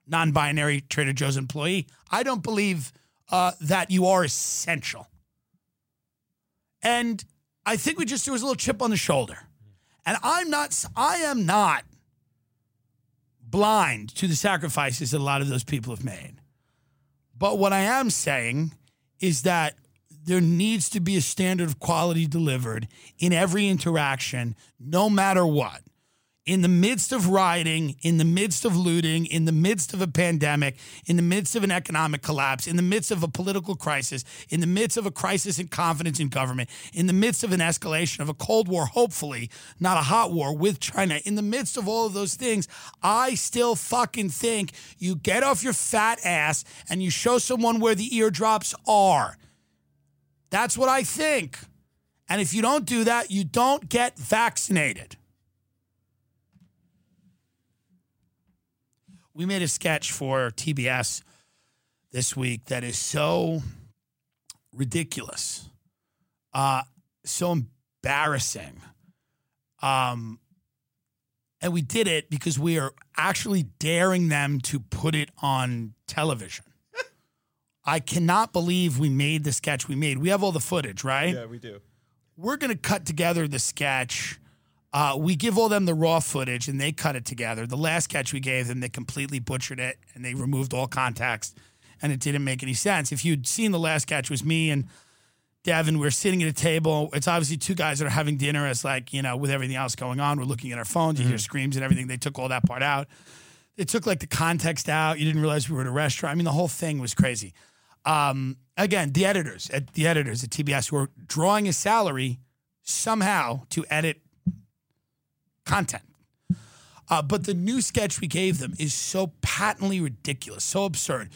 Speaker 2: Non-binary Trader Joe's employee. I don't believe uh, that you are essential. And I think we just there was a little chip on the shoulder. And I'm not I am not blind to the sacrifices that a lot of those people have made. But what I am saying is that there needs to be a standard of quality delivered in every interaction, no matter what in the midst of rioting, in the midst of looting, in the midst of a pandemic, in the midst of an economic collapse, in the midst of a political crisis, in the midst of a crisis in confidence in government, in the midst of an escalation of a Cold War, hopefully, not a hot war with China, in the midst of all of those things, I still fucking think you get off your fat ass and you show someone where the eardrops are. That's what I think. And if you don't do that, you don't get vaccinated. We made a sketch for TBS this week that is so ridiculous, uh, so embarrassing. Um, and we did it because we are actually daring them to put it on television. I cannot believe we made the sketch we made. We have all the footage, right?
Speaker 3: Yeah, we do.
Speaker 2: We're going to cut together the sketch Uh, we give all them the raw footage and they cut it together. The last catch we gave them, they completely butchered it and they removed all context and it didn't make any sense. If you'd seen the last catch it was me and Devin. We're sitting at a table. It's obviously two guys that are having dinner as like, you know, with everything else going on. We're looking at our phones, you hear screams and everything. They took all that part out. They took like the context out. You didn't realize we were at a restaurant. I mean, the whole thing was crazy. Um, again, the editors at the editors at TBS were drawing a salary somehow to edit content. Uh, but the new sketch we gave them is so patently ridiculous, so absurd.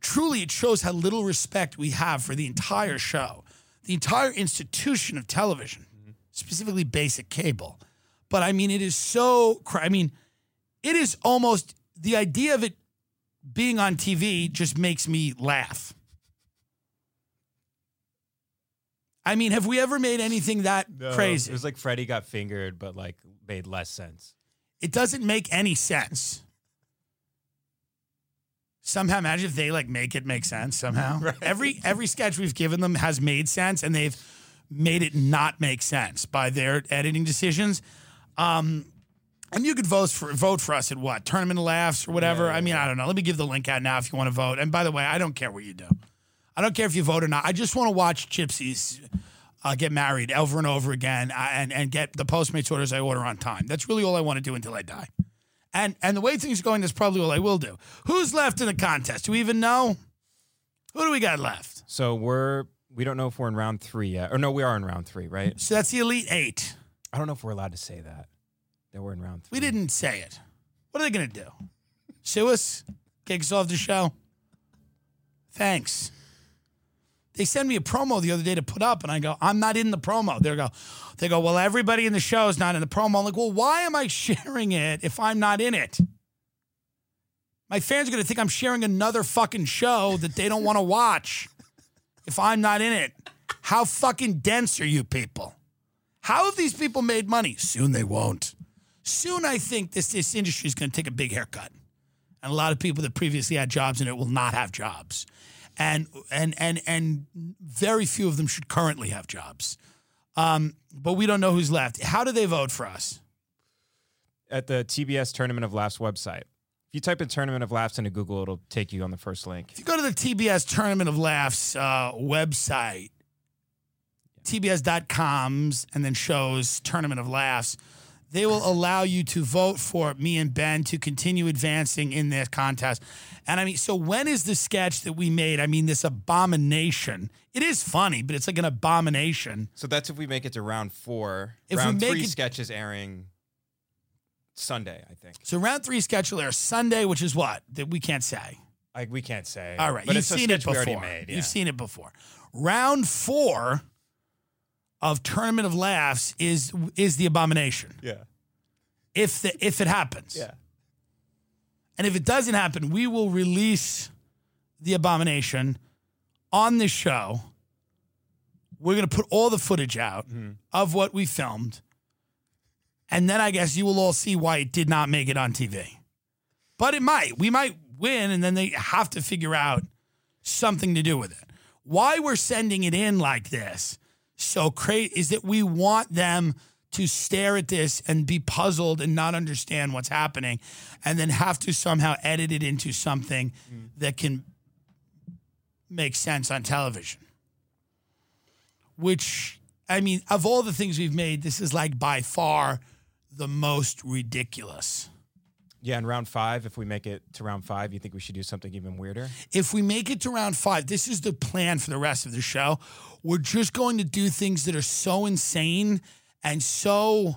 Speaker 2: Truly, it shows how little respect we have for the entire show, the entire institution of television, specifically basic cable. But I mean, it is so, I mean, it is almost the idea of it being on TV just makes me laugh. I mean, have we ever made anything that crazy?
Speaker 3: It was like Freddy got fingered, but like made less sense.
Speaker 2: It doesn't make any sense. Somehow, imagine if they like make it make sense somehow. Every every sketch we've given them has made sense, and they've made it not make sense by their editing decisions. Um, and you could vote for vote for us at what tournament laughs or whatever.
Speaker 3: Yeah,
Speaker 2: I mean,
Speaker 3: yeah.
Speaker 2: I don't know. Let me give the link out now if you want to vote. And by the way, I don't care what you do. I don't care if you vote or not. I just want to watch gypsies uh, get married over and over again uh, and and get the Postmates orders I order on time. That's really all I want to do until I die. And and the way things are going, that's probably all I will do. Who's left in the contest? Do we even know? Who do we got left?
Speaker 3: So we're we don't know if we're in round three yet, or no, we are in round three, right?
Speaker 2: So that's the elite eight.
Speaker 3: I don't know if we're allowed to say that. That we're in round three.
Speaker 2: We didn't say it. What are they going to do? Sue us? Kick us off the show? Thanks. They send me a promo the other day to put up, and I go, I'm not in the promo. They go, they go, well, everybody in the show is not in the promo. I'm like, well, why am I sharing it if I'm not in it? My fans are going to think I'm sharing another fucking show that they don't want to watch if I'm not in it. How fucking dense are you people? How have these people made money? Soon they won't. Soon I think this this industry is going to take a big haircut, and a lot of people that previously had jobs in it will not have jobs, and and and and very few of them should currently have jobs. Um, but we don't know who's left. How do they vote for us?
Speaker 3: at the TBS Tournament of Laughs website. If you type in Tournament of Laughs into Google, it'll take you on the first link.
Speaker 2: If you go to the TBS Tournament of Laughs uh, website, tbs.coms, and then shows Tournament of Laughs, they will allow you to vote for me and Ben to continue advancing in this contest. And I mean, so when is the sketch that we made? I mean, this abomination. It is funny, but it's like an abomination.
Speaker 3: So that's if we make it to round four.
Speaker 2: If we
Speaker 3: round
Speaker 2: make
Speaker 3: three
Speaker 2: it-
Speaker 3: sketches airing Sunday, I think.
Speaker 2: So round three sketch will air Sunday, which is what? That we can't say.
Speaker 3: Like we can't say.
Speaker 2: All right,
Speaker 3: but
Speaker 2: you've seen it
Speaker 3: we
Speaker 2: before.
Speaker 3: already made. Yeah.
Speaker 2: You've seen it before. Round four of Tournament of Laughs is is the abomination.
Speaker 3: yeah.
Speaker 2: If the if it happens,
Speaker 3: Yeah.
Speaker 2: and if it doesn't happen, we will release the abomination on this show. We're gonna put all the footage out mm-hmm. of what we filmed, and then I guess you will all see why it did not make it on TV. But it might. We might win, and then they have to figure out something to do with it. Why we're sending it in like this so crazy is that we want them to stare at this and be puzzled and not understand what's happening, and then have to somehow edit it into something mm-hmm. that can make sense on television. Which, I mean, of all the things we've made, this is like by far the most ridiculous.
Speaker 3: Yeah, in round five, if we make it to round five, you think we should do something even weirder?
Speaker 2: if we make it to round five, this is the plan for the rest of the show. We're just going to do things that are so insane and so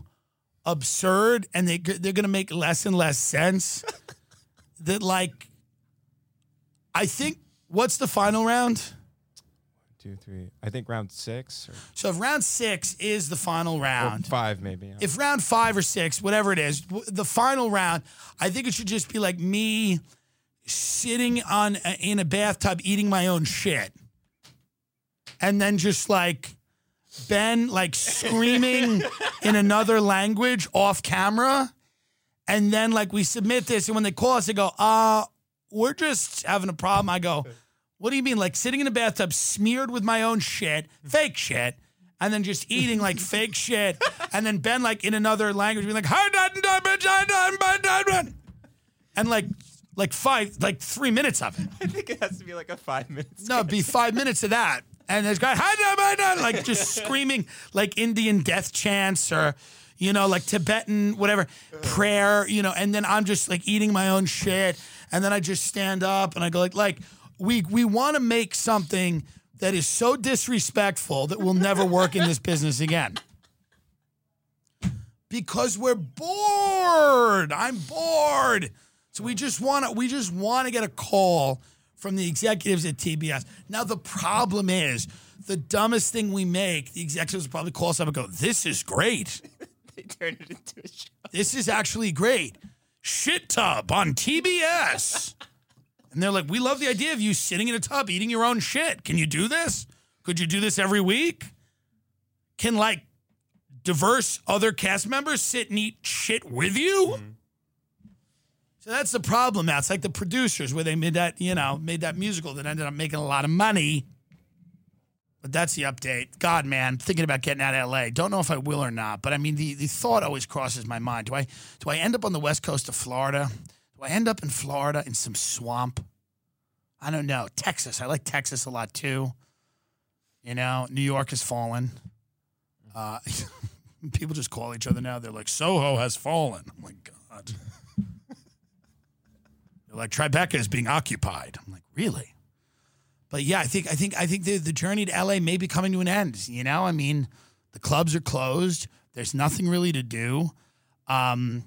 Speaker 2: absurd, and they they're going to make less and less sense. that like, I think what's the final round?
Speaker 3: Two, three. I think round six or,
Speaker 2: So if round six is the final
Speaker 3: or
Speaker 2: round,
Speaker 3: five, maybe. yeah.
Speaker 2: if round five or six, whatever it is, the final round, I think it should just be like me sitting on a, in a bathtub eating my own shit, and then just like Ben like screaming in another language off camera, and then like we submit this, and when they call us, they go, "Uh, we're just having a problem." I go. What do you mean? Like sitting in a bathtub smeared with my own shit, fake shit, and then just eating like fake shit, and then Ben like in another language being like, hi, dad, and like like five like three minutes of it.
Speaker 3: I think it has to be like a five minutes.
Speaker 2: No, it'd be five minutes of that, and there's guy "Hi, dad, dad," like just screaming like Indian death chants or you know, like Tibetan, whatever, prayer, you know, and then I'm just like eating my own shit. And then I just stand up and I go like, like, we we want to make something that is so disrespectful that we'll never work in this business again. Because we're bored. I'm bored. So we just want to we just want to get a call from the executives at TBS. Now the problem is the dumbest thing we make, the executives will probably call us up and go, "This is great.
Speaker 3: they turn it into a show.
Speaker 2: This is actually great. Shit tub on TBS." And they're like, "We love the idea of you sitting in a tub eating your own shit. Can you do this? Could you do this every week? Can like diverse other cast members sit and eat shit with you?" Mm-hmm. So that's the problem now. It's like the producers where they made that, you know, made that musical that ended up making a lot of money. But that's the update. God, man, thinking about getting out of LA. Don't know if I will or not. But I mean, the, the thought always crosses my mind. Do I do I end up on the west coast of Florida? I end up in Florida in some swamp? I don't know. Texas. I like Texas a lot too. You know, New York has fallen. Uh, people just call each other now. They're like, Soho has fallen. I'm like, God. They're like Tribeca is being occupied. I'm like, really? But yeah, I think I think I think the, the journey to LA may be coming to an end. You know, I mean, the clubs are closed. There's nothing really to do. Um,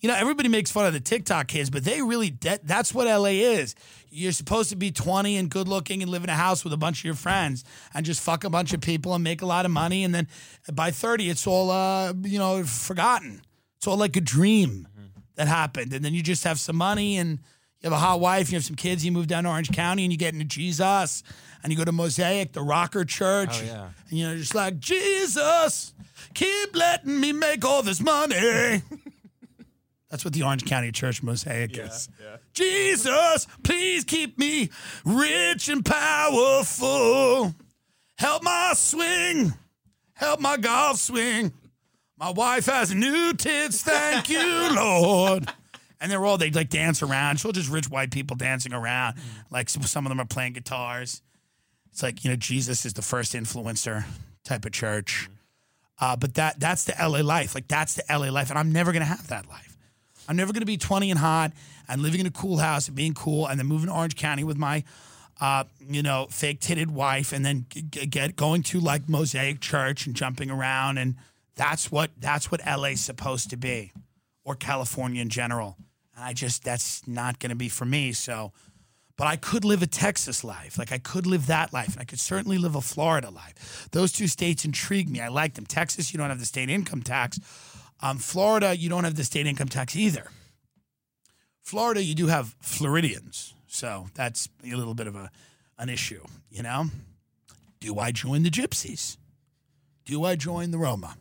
Speaker 2: you know, everybody makes fun of the TikTok kids, but they really that, that's what LA is. You're supposed to be 20 and good looking and live in a house with a bunch of your friends and just fuck a bunch of people and make a lot of money. And then by 30, it's all uh, you know forgotten. It's all like a dream that happened. And then you just have some money and you have a hot wife, you have some kids, you move down to Orange County and you get into Jesus and you go to Mosaic, the rocker church.
Speaker 3: Oh, yeah.
Speaker 2: And you're just like, Jesus, keep letting me make all this money. That's what the Orange County Church Mosaic is.
Speaker 3: yeah.
Speaker 2: Jesus, please keep me rich and powerful. Help my swing. Help my golf swing. My wife has new tits. Thank you, Lord. And they're all they like dance around. It's all just rich white people dancing around. Like some of them are playing guitars. It's like you know Jesus is the first influencer type of church. Uh, but that that's the LA life. Like that's the LA life, and I'm never gonna have that life. I'm never gonna be 20 and hot and living in a cool house and being cool, and then moving to Orange County with my, uh, you know, fake titted wife, and then g- get going to like Mosaic Church and jumping around, and that's what that's what LA's supposed to be, or California in general. And I just that's not gonna be for me. So but I could live a Texas life. Like I could live that life. And I could certainly live a Florida life. Those two states intrigue me. I like them. Texas, you don't have the state income tax. Um, Florida, you don't have the state income tax either. Florida, you do have Floridians. So that's a little bit of a, an issue, you know? Do I join the gypsies? Do I join the Roma?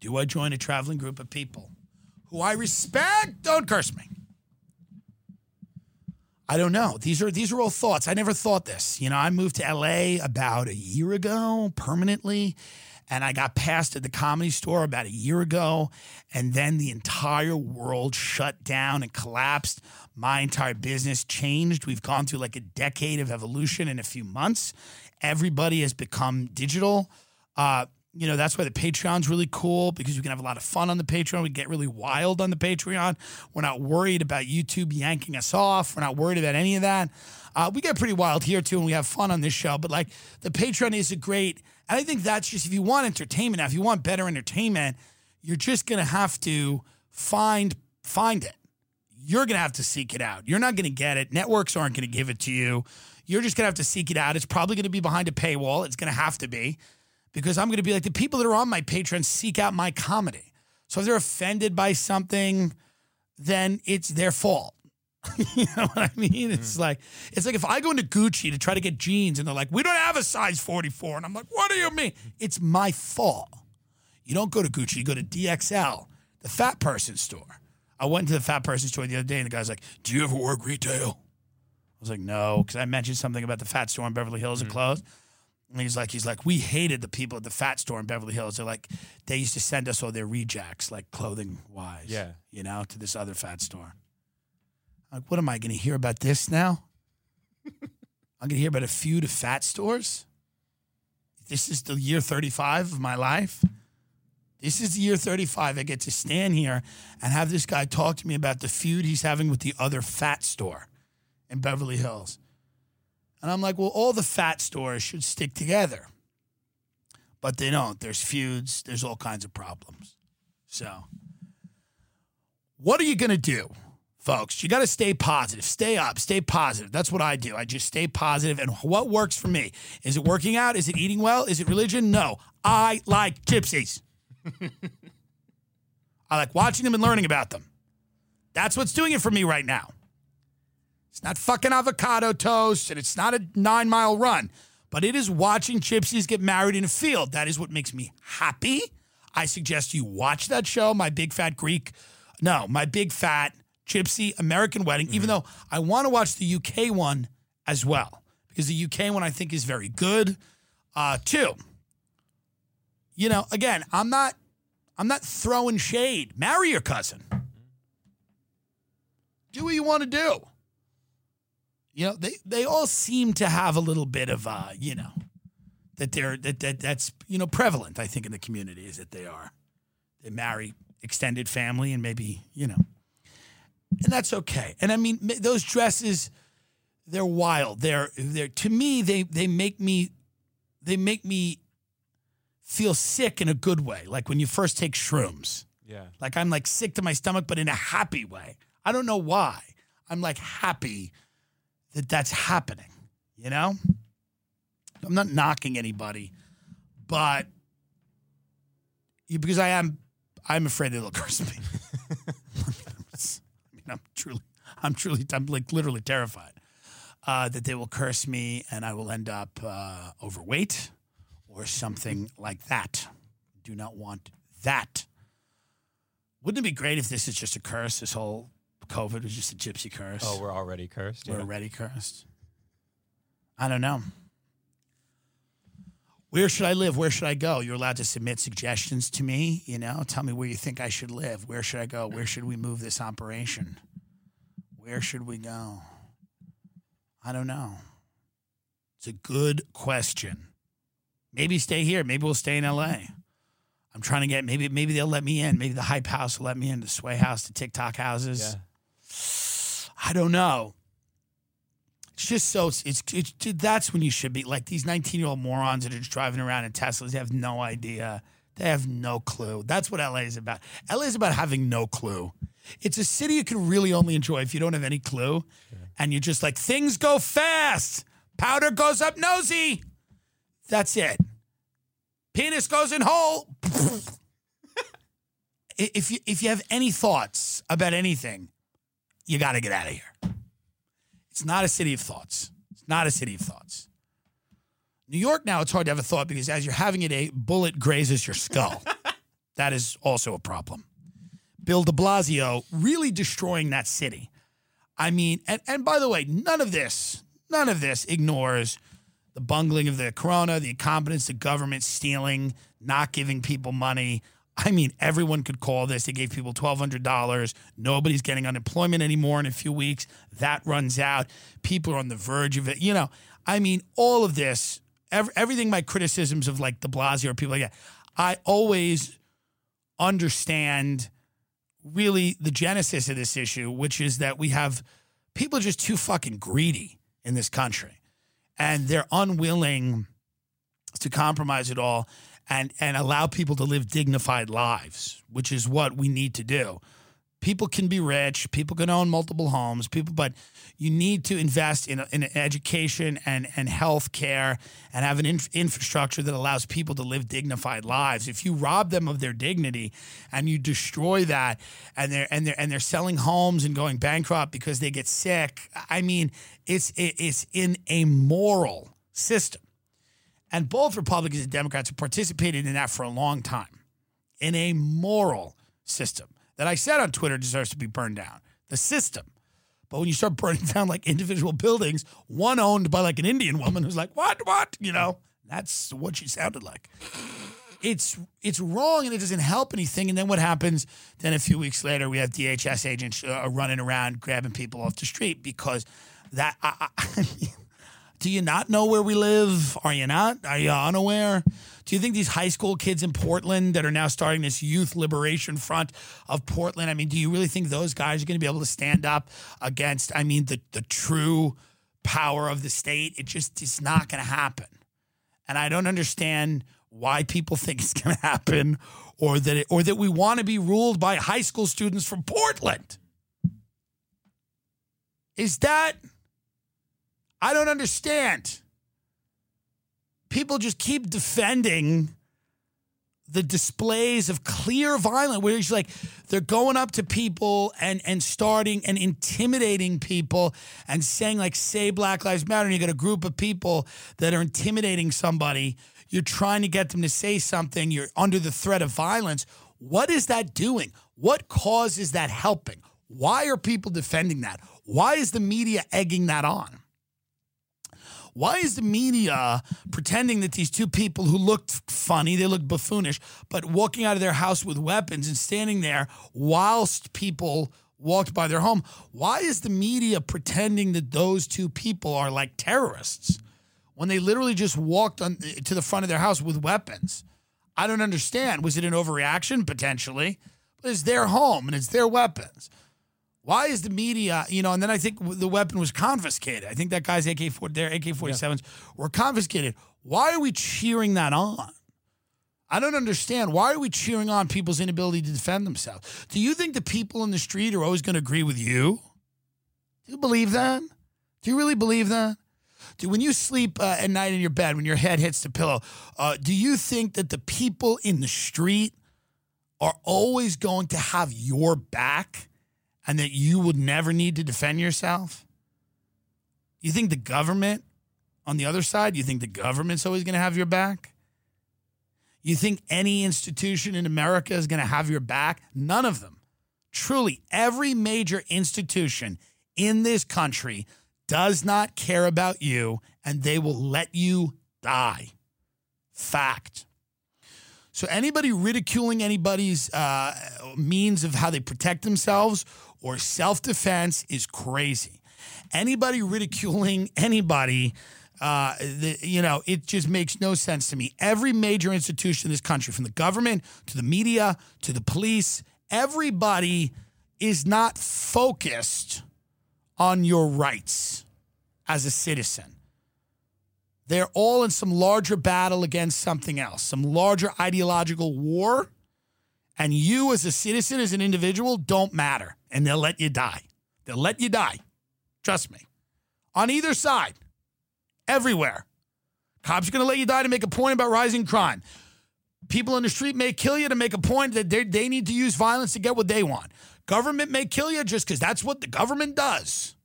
Speaker 2: Do I join a traveling group of people who I respect? Don't curse me. I don't know. These are these are all thoughts. I never thought this. You know, I moved to LA about a year ago permanently, and I got passed at the comedy store about a year ago, and then the entire world shut down and collapsed. My entire business changed. We've gone through like a decade of evolution in a few months. Everybody has become digital. Uh, you know, that's why the Patreon's really cool because we can have a lot of fun on the Patreon. We get really wild on the Patreon. We're not worried about YouTube yanking us off. We're not worried about any of that. Uh, we get pretty wild here too, and we have fun on this show. But like the Patreon is a great, and I think that's just if you want entertainment. Now, if you want better entertainment, you're just gonna have to find find it. You're gonna have to seek it out. You're not gonna get it. Networks aren't gonna give it to you. You're just gonna have to seek it out. It's probably gonna be behind a paywall. It's gonna have to be because I'm to be like the people that are on my Patreon seek out my comedy. So if they're offended by something, then it's their fault. you know what I mean? It's mm. like it's like if I go into Gucci to try to get jeans and they're like, "We don't have a size 44." And I'm like, "What do you mean?" It's my fault. You don't go to Gucci, you go to DXL, the fat person store. I went to the fat person store the other day and the guy's like, "Do you ever work retail?" I was like, "No," cuz I mentioned something about the fat store in Beverly Hills and mm. closed. And he's like, he's like, we hated the people at the fat store in Beverly Hills. They're like, they used to send us all their rejects, like clothing wise.
Speaker 3: Yeah.
Speaker 2: You know, to this other fat store. Like, what am I going to hear about this now? I'm going to hear about a feud of fat stores. This is the year 35 of my life. This is the year 35. I get to stand here and have this guy talk to me about the feud he's having with the other fat store in Beverly Hills. And I'm like, well, all the fat stores should stick together. But they don't. There's feuds, there's all kinds of problems. So, what are you going to do, folks? You got to stay positive, stay up, stay positive. That's what I do. I just stay positive. And what works for me? Is it working out? Is it eating well? Is it religion? No. I like gypsies. I like watching them and learning about them. That's what's doing it for me right now. It's not fucking avocado toast and it's not a nine mile run, but it is watching gypsies get married in a field. That is what makes me happy. I suggest you watch that show, My Big Fat Greek. No, My Big Fat Gypsy American Wedding, even though I want to watch the UK one as well, because the UK one I think is very good. Uh, two, you know, again, I'm not I'm not throwing shade. Marry your cousin. Do what you want to do. You know, they they all seem to have a little bit of uh, you know, that they're that, that that's you know prevalent, I think, in the community is that they are. They marry extended family and maybe, you know. And that's okay. And I mean, those dresses, they're wild. They're they're to me, they they make me they make me feel sick in a good way, like when you first take shrooms.
Speaker 3: Yeah.
Speaker 2: Like I'm like sick to my stomach, but in a happy way. I don't know why. I'm like happy that that's happening, you know? I'm not knocking anybody, but because I am, I'm afraid they'll curse me. I'm truly, I'm truly, I'm like literally terrified uh, that they will curse me and I will end up uh, overweight or something like that. Do not want that. Wouldn't it be great if this is just a curse? This whole COVID was just a gypsy curse.
Speaker 3: Oh, we're already cursed.
Speaker 2: We're
Speaker 3: Yeah.
Speaker 2: already cursed. I don't know. Where should I live? Where should I go? You're allowed to submit suggestions to me. You know, tell me where you think I should live. Where should I go? Where should we move this operation? Where should we go? I don't know. It's a good question. Maybe stay here. Maybe we'll stay in LA. I'm trying to get maybe maybe they'll let me in. Maybe the hype house will let me in. The sway house, the TikTok houses.
Speaker 3: Yeah.
Speaker 2: I don't know. It's just so it's, it's it's that's when you should be like these 19 year old morons that are just driving around in Teslas. They have no idea. They have no clue. That's what LA is about. LA is about having no clue. It's a city you can really only enjoy if you don't have any clue, and you're just like things go fast. Powder goes up nosy. That's it. Penis goes in hole. if you if you have any thoughts about anything, you got to get out of here. It's not a city of thoughts. It's not a city of thoughts. New York now, it's hard to have a thought because as you're having it, a bullet grazes your skull. that is also a problem. Bill de Blasio really destroying that city. I mean, and, and by the way, none of this, none of this ignores the bungling of the corona, the incompetence, the government stealing, not giving people money. I mean, everyone could call this. They gave people $1,200. Nobody's getting unemployment anymore in a few weeks. That runs out. People are on the verge of it. You know, I mean, all of this, ev- everything my criticisms of like de Blasio or people like that, I always understand really the genesis of this issue, which is that we have people are just too fucking greedy in this country and they're unwilling to compromise at all and and allow people to live dignified lives, which is what we need to do. People can be rich, people can own multiple homes, people, but you need to invest in, in education and, and health care and have an inf- infrastructure that allows people to live dignified lives. If you rob them of their dignity and you destroy that and they're and they're and they're selling homes and going bankrupt because they get sick, I mean, it's it, it's in a moral system. And both Republicans and Democrats have participated in that for a long time in a moral system that I said on Twitter deserves to be burned down. The system. But when you start burning down like individual buildings, one owned by like an Indian woman who's like, what, what? You know, That's what she sounded like. It's it's wrong and it doesn't help anything. And then what happens? Then a few weeks later, we have DHS agents uh, running around grabbing people off the street because that. I, I, do you not know where we live? Are you not? Are you unaware? Do you think these high school kids in Portland that are now starting this youth liberation front of Portland? I mean, do you really think those guys are going to be able to stand up against? I mean, the the true power of the state? It just is not going to happen. And I don't understand why people think it's going to happen or that it, or that we want to be ruled by high school students from Portland. Is that I don't understand. People just keep defending the displays of clear violence where it's like they're going up to people and and starting and intimidating people and saying like say black lives matter and you got a group of people that are intimidating somebody. You're trying to get them to say something. You're under the threat of violence. What is that doing? What cause is that helping? Why are people defending that? Why is the media egging that on why is the media pretending that these two people who looked funny, they looked buffoonish, but walking out of their house with weapons and standing there whilst people walked by their home? Why is the media pretending that those two people are like terrorists when they literally just walked on, to the front of their house with weapons? I don't understand. Was it an overreaction? Potentially. But it's their home and it's their weapons. Why is the media, you know, and then I think the weapon was confiscated. I think that guy's AK 4 their AK 47s were confiscated. Why are we cheering that on? I don't understand. Why are we cheering on people's inability to defend themselves? Do you think the people in the street are always going to agree with you? Do you believe that? Do you really believe that? Do when you sleep uh, at night in your bed, when your head hits the pillow, uh, do you think that the people in the street are always going to have your back? And that you would never need to defend yourself? You think the government on the other side, you think the government's always going to have your back? You think any institution in America is going to have your back? None of them. Truly, every major institution in this country does not care about you and they will let you die. Fact. So, anybody ridiculing anybody's uh, means of how they protect themselves or self defense is crazy. Anybody ridiculing anybody, uh, the, you know, it just makes no sense to me. Every major institution in this country, from the government to the media to the police, everybody is not focused on your rights as a citizen. They're all in some larger battle against something else, some larger ideological war. And you, as a citizen, as an individual, don't matter and they'll let you die. They'll let you die. Trust me. On either side, everywhere. Cops are going to let you die to make a point about rising crime. People in the street may kill you to make a point that they need to use violence to get what they want. Government may kill you just because that's what the government does.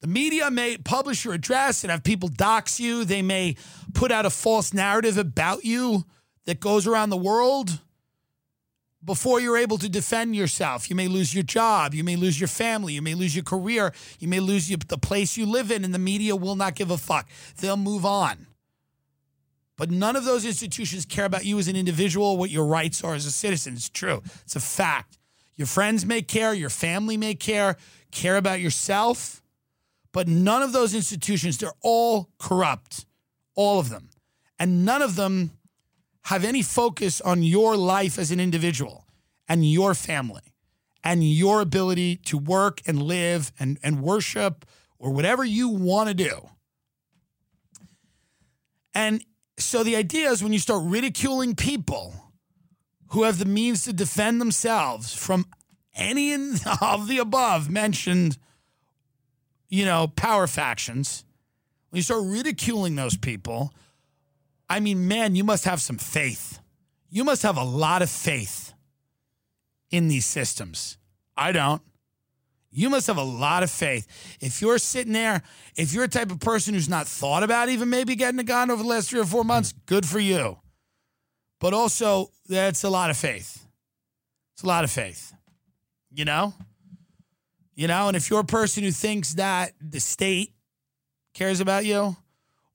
Speaker 2: The media may publish your address and have people dox you. They may put out a false narrative about you that goes around the world before you're able to defend yourself. You may lose your job. You may lose your family. You may lose your career. You may lose your, the place you live in, and the media will not give a fuck. They'll move on. But none of those institutions care about you as an individual, what your rights are as a citizen. It's true, it's a fact. Your friends may care, your family may care, care about yourself, but none of those institutions, they're all corrupt, all of them. And none of them have any focus on your life as an individual and your family and your ability to work and live and, and worship or whatever you want to do. And so the idea is when you start ridiculing people who have the means to defend themselves from any of the above mentioned, you know, power factions, when you start ridiculing those people, I mean, man, you must have some faith. You must have a lot of faith in these systems. I don't. You must have a lot of faith. If you're sitting there, if you're a type of person who's not thought about even maybe getting a gun over the last three or four months, hmm. good for you. But also, that's a lot of faith. It's a lot of faith. You know? You know, and if you're a person who thinks that the state cares about you,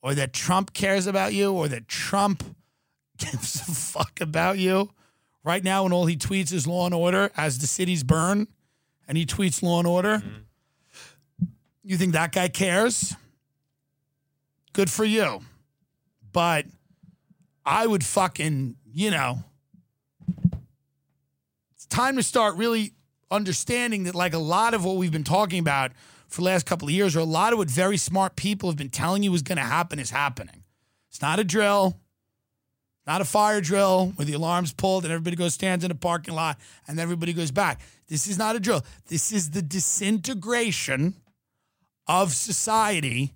Speaker 2: or that Trump cares about you or that Trump gives a fuck about you. Right now, when all he tweets is law and order as the cities burn, and he tweets law and order, mm-hmm. you think that guy cares? Good for you. But I would fucking, you know, it's time to start really understanding that, like a lot of what we've been talking about for the last couple of years, or a lot of what very smart people have been telling you is going to happen, is happening. It's not a drill, not a fire drill where the alarm's pulled and everybody goes stands in a parking lot and everybody goes back. This is not a drill. This is the disintegration of society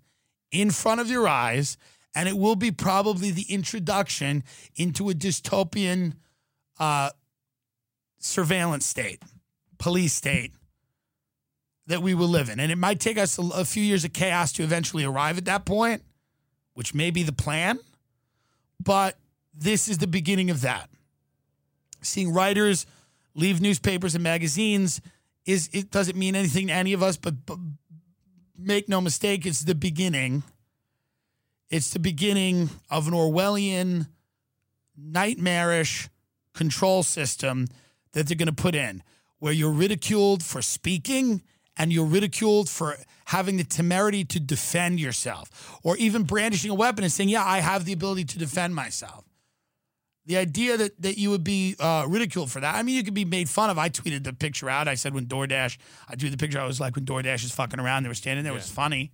Speaker 2: in front of your eyes, and it will be probably the introduction into a dystopian uh, surveillance state, police state that we will live in. And it might take us a, few years of chaos to eventually arrive at that point, which may be the plan, but this is the beginning of that. Seeing writers leave newspapers and magazines is it doesn't mean anything to any of us, but, but make no mistake, it's the beginning. It's the beginning of an Orwellian, nightmarish control system that they're going to put in, where you're ridiculed for speaking and you're ridiculed for having the temerity to defend yourself, or even brandishing a weapon and saying, Yeah, I have the ability to defend myself. The idea that, that you would be uh, ridiculed for that. I mean, you could be made fun of. I tweeted the picture out. I said when DoorDash, I drew the picture. I was like when DoorDash is fucking around. They were standing there. It was funny,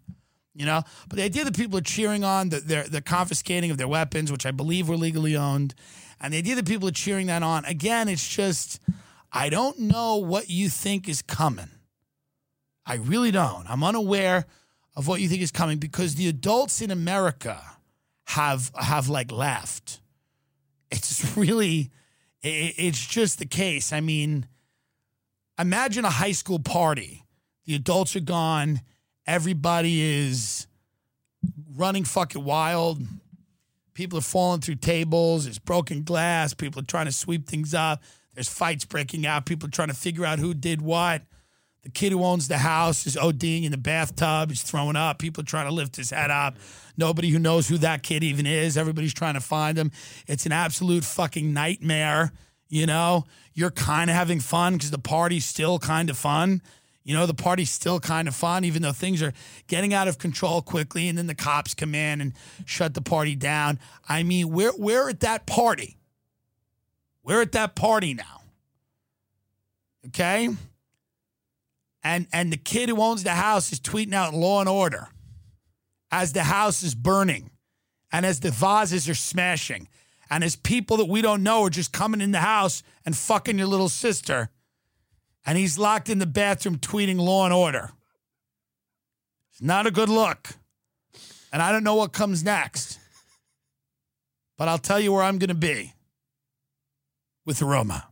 Speaker 2: you know. But the idea that people are cheering on the, their the confiscating of their weapons, which I believe were legally owned, and the idea that people are cheering that on again, it's just I don't know what you think is coming. I really don't. I'm unaware of what you think is coming because the adults in America have have like left. It's really it's just the case. I mean imagine a high school party. The adults are gone. Everybody is running fucking wild. People are falling through tables. There's broken glass. People are trying to sweep things up. There's fights breaking out. People are trying to figure out who did what the kid who owns the house is ODing in the bathtub. He's throwing up. People are trying to lift his head up. Nobody who knows who that kid even is. Everybody's trying to find him. It's an absolute fucking nightmare. You know, you're kind of having fun because the party's still kind of fun. You know, the party's still kind of fun, even though things are getting out of control quickly, and then the cops come in and shut the party down. I mean, we're we're at that party. We're at that party now. Okay? And and the kid who owns the house is tweeting out law and order as the house is burning and as the vases are smashing and as people that we don't know are just coming in the house and fucking your little sister. And he's locked in the bathroom tweeting law and order. It's not a good look. And i don't know what comes next but i'll tell you where i'm going to be with aroma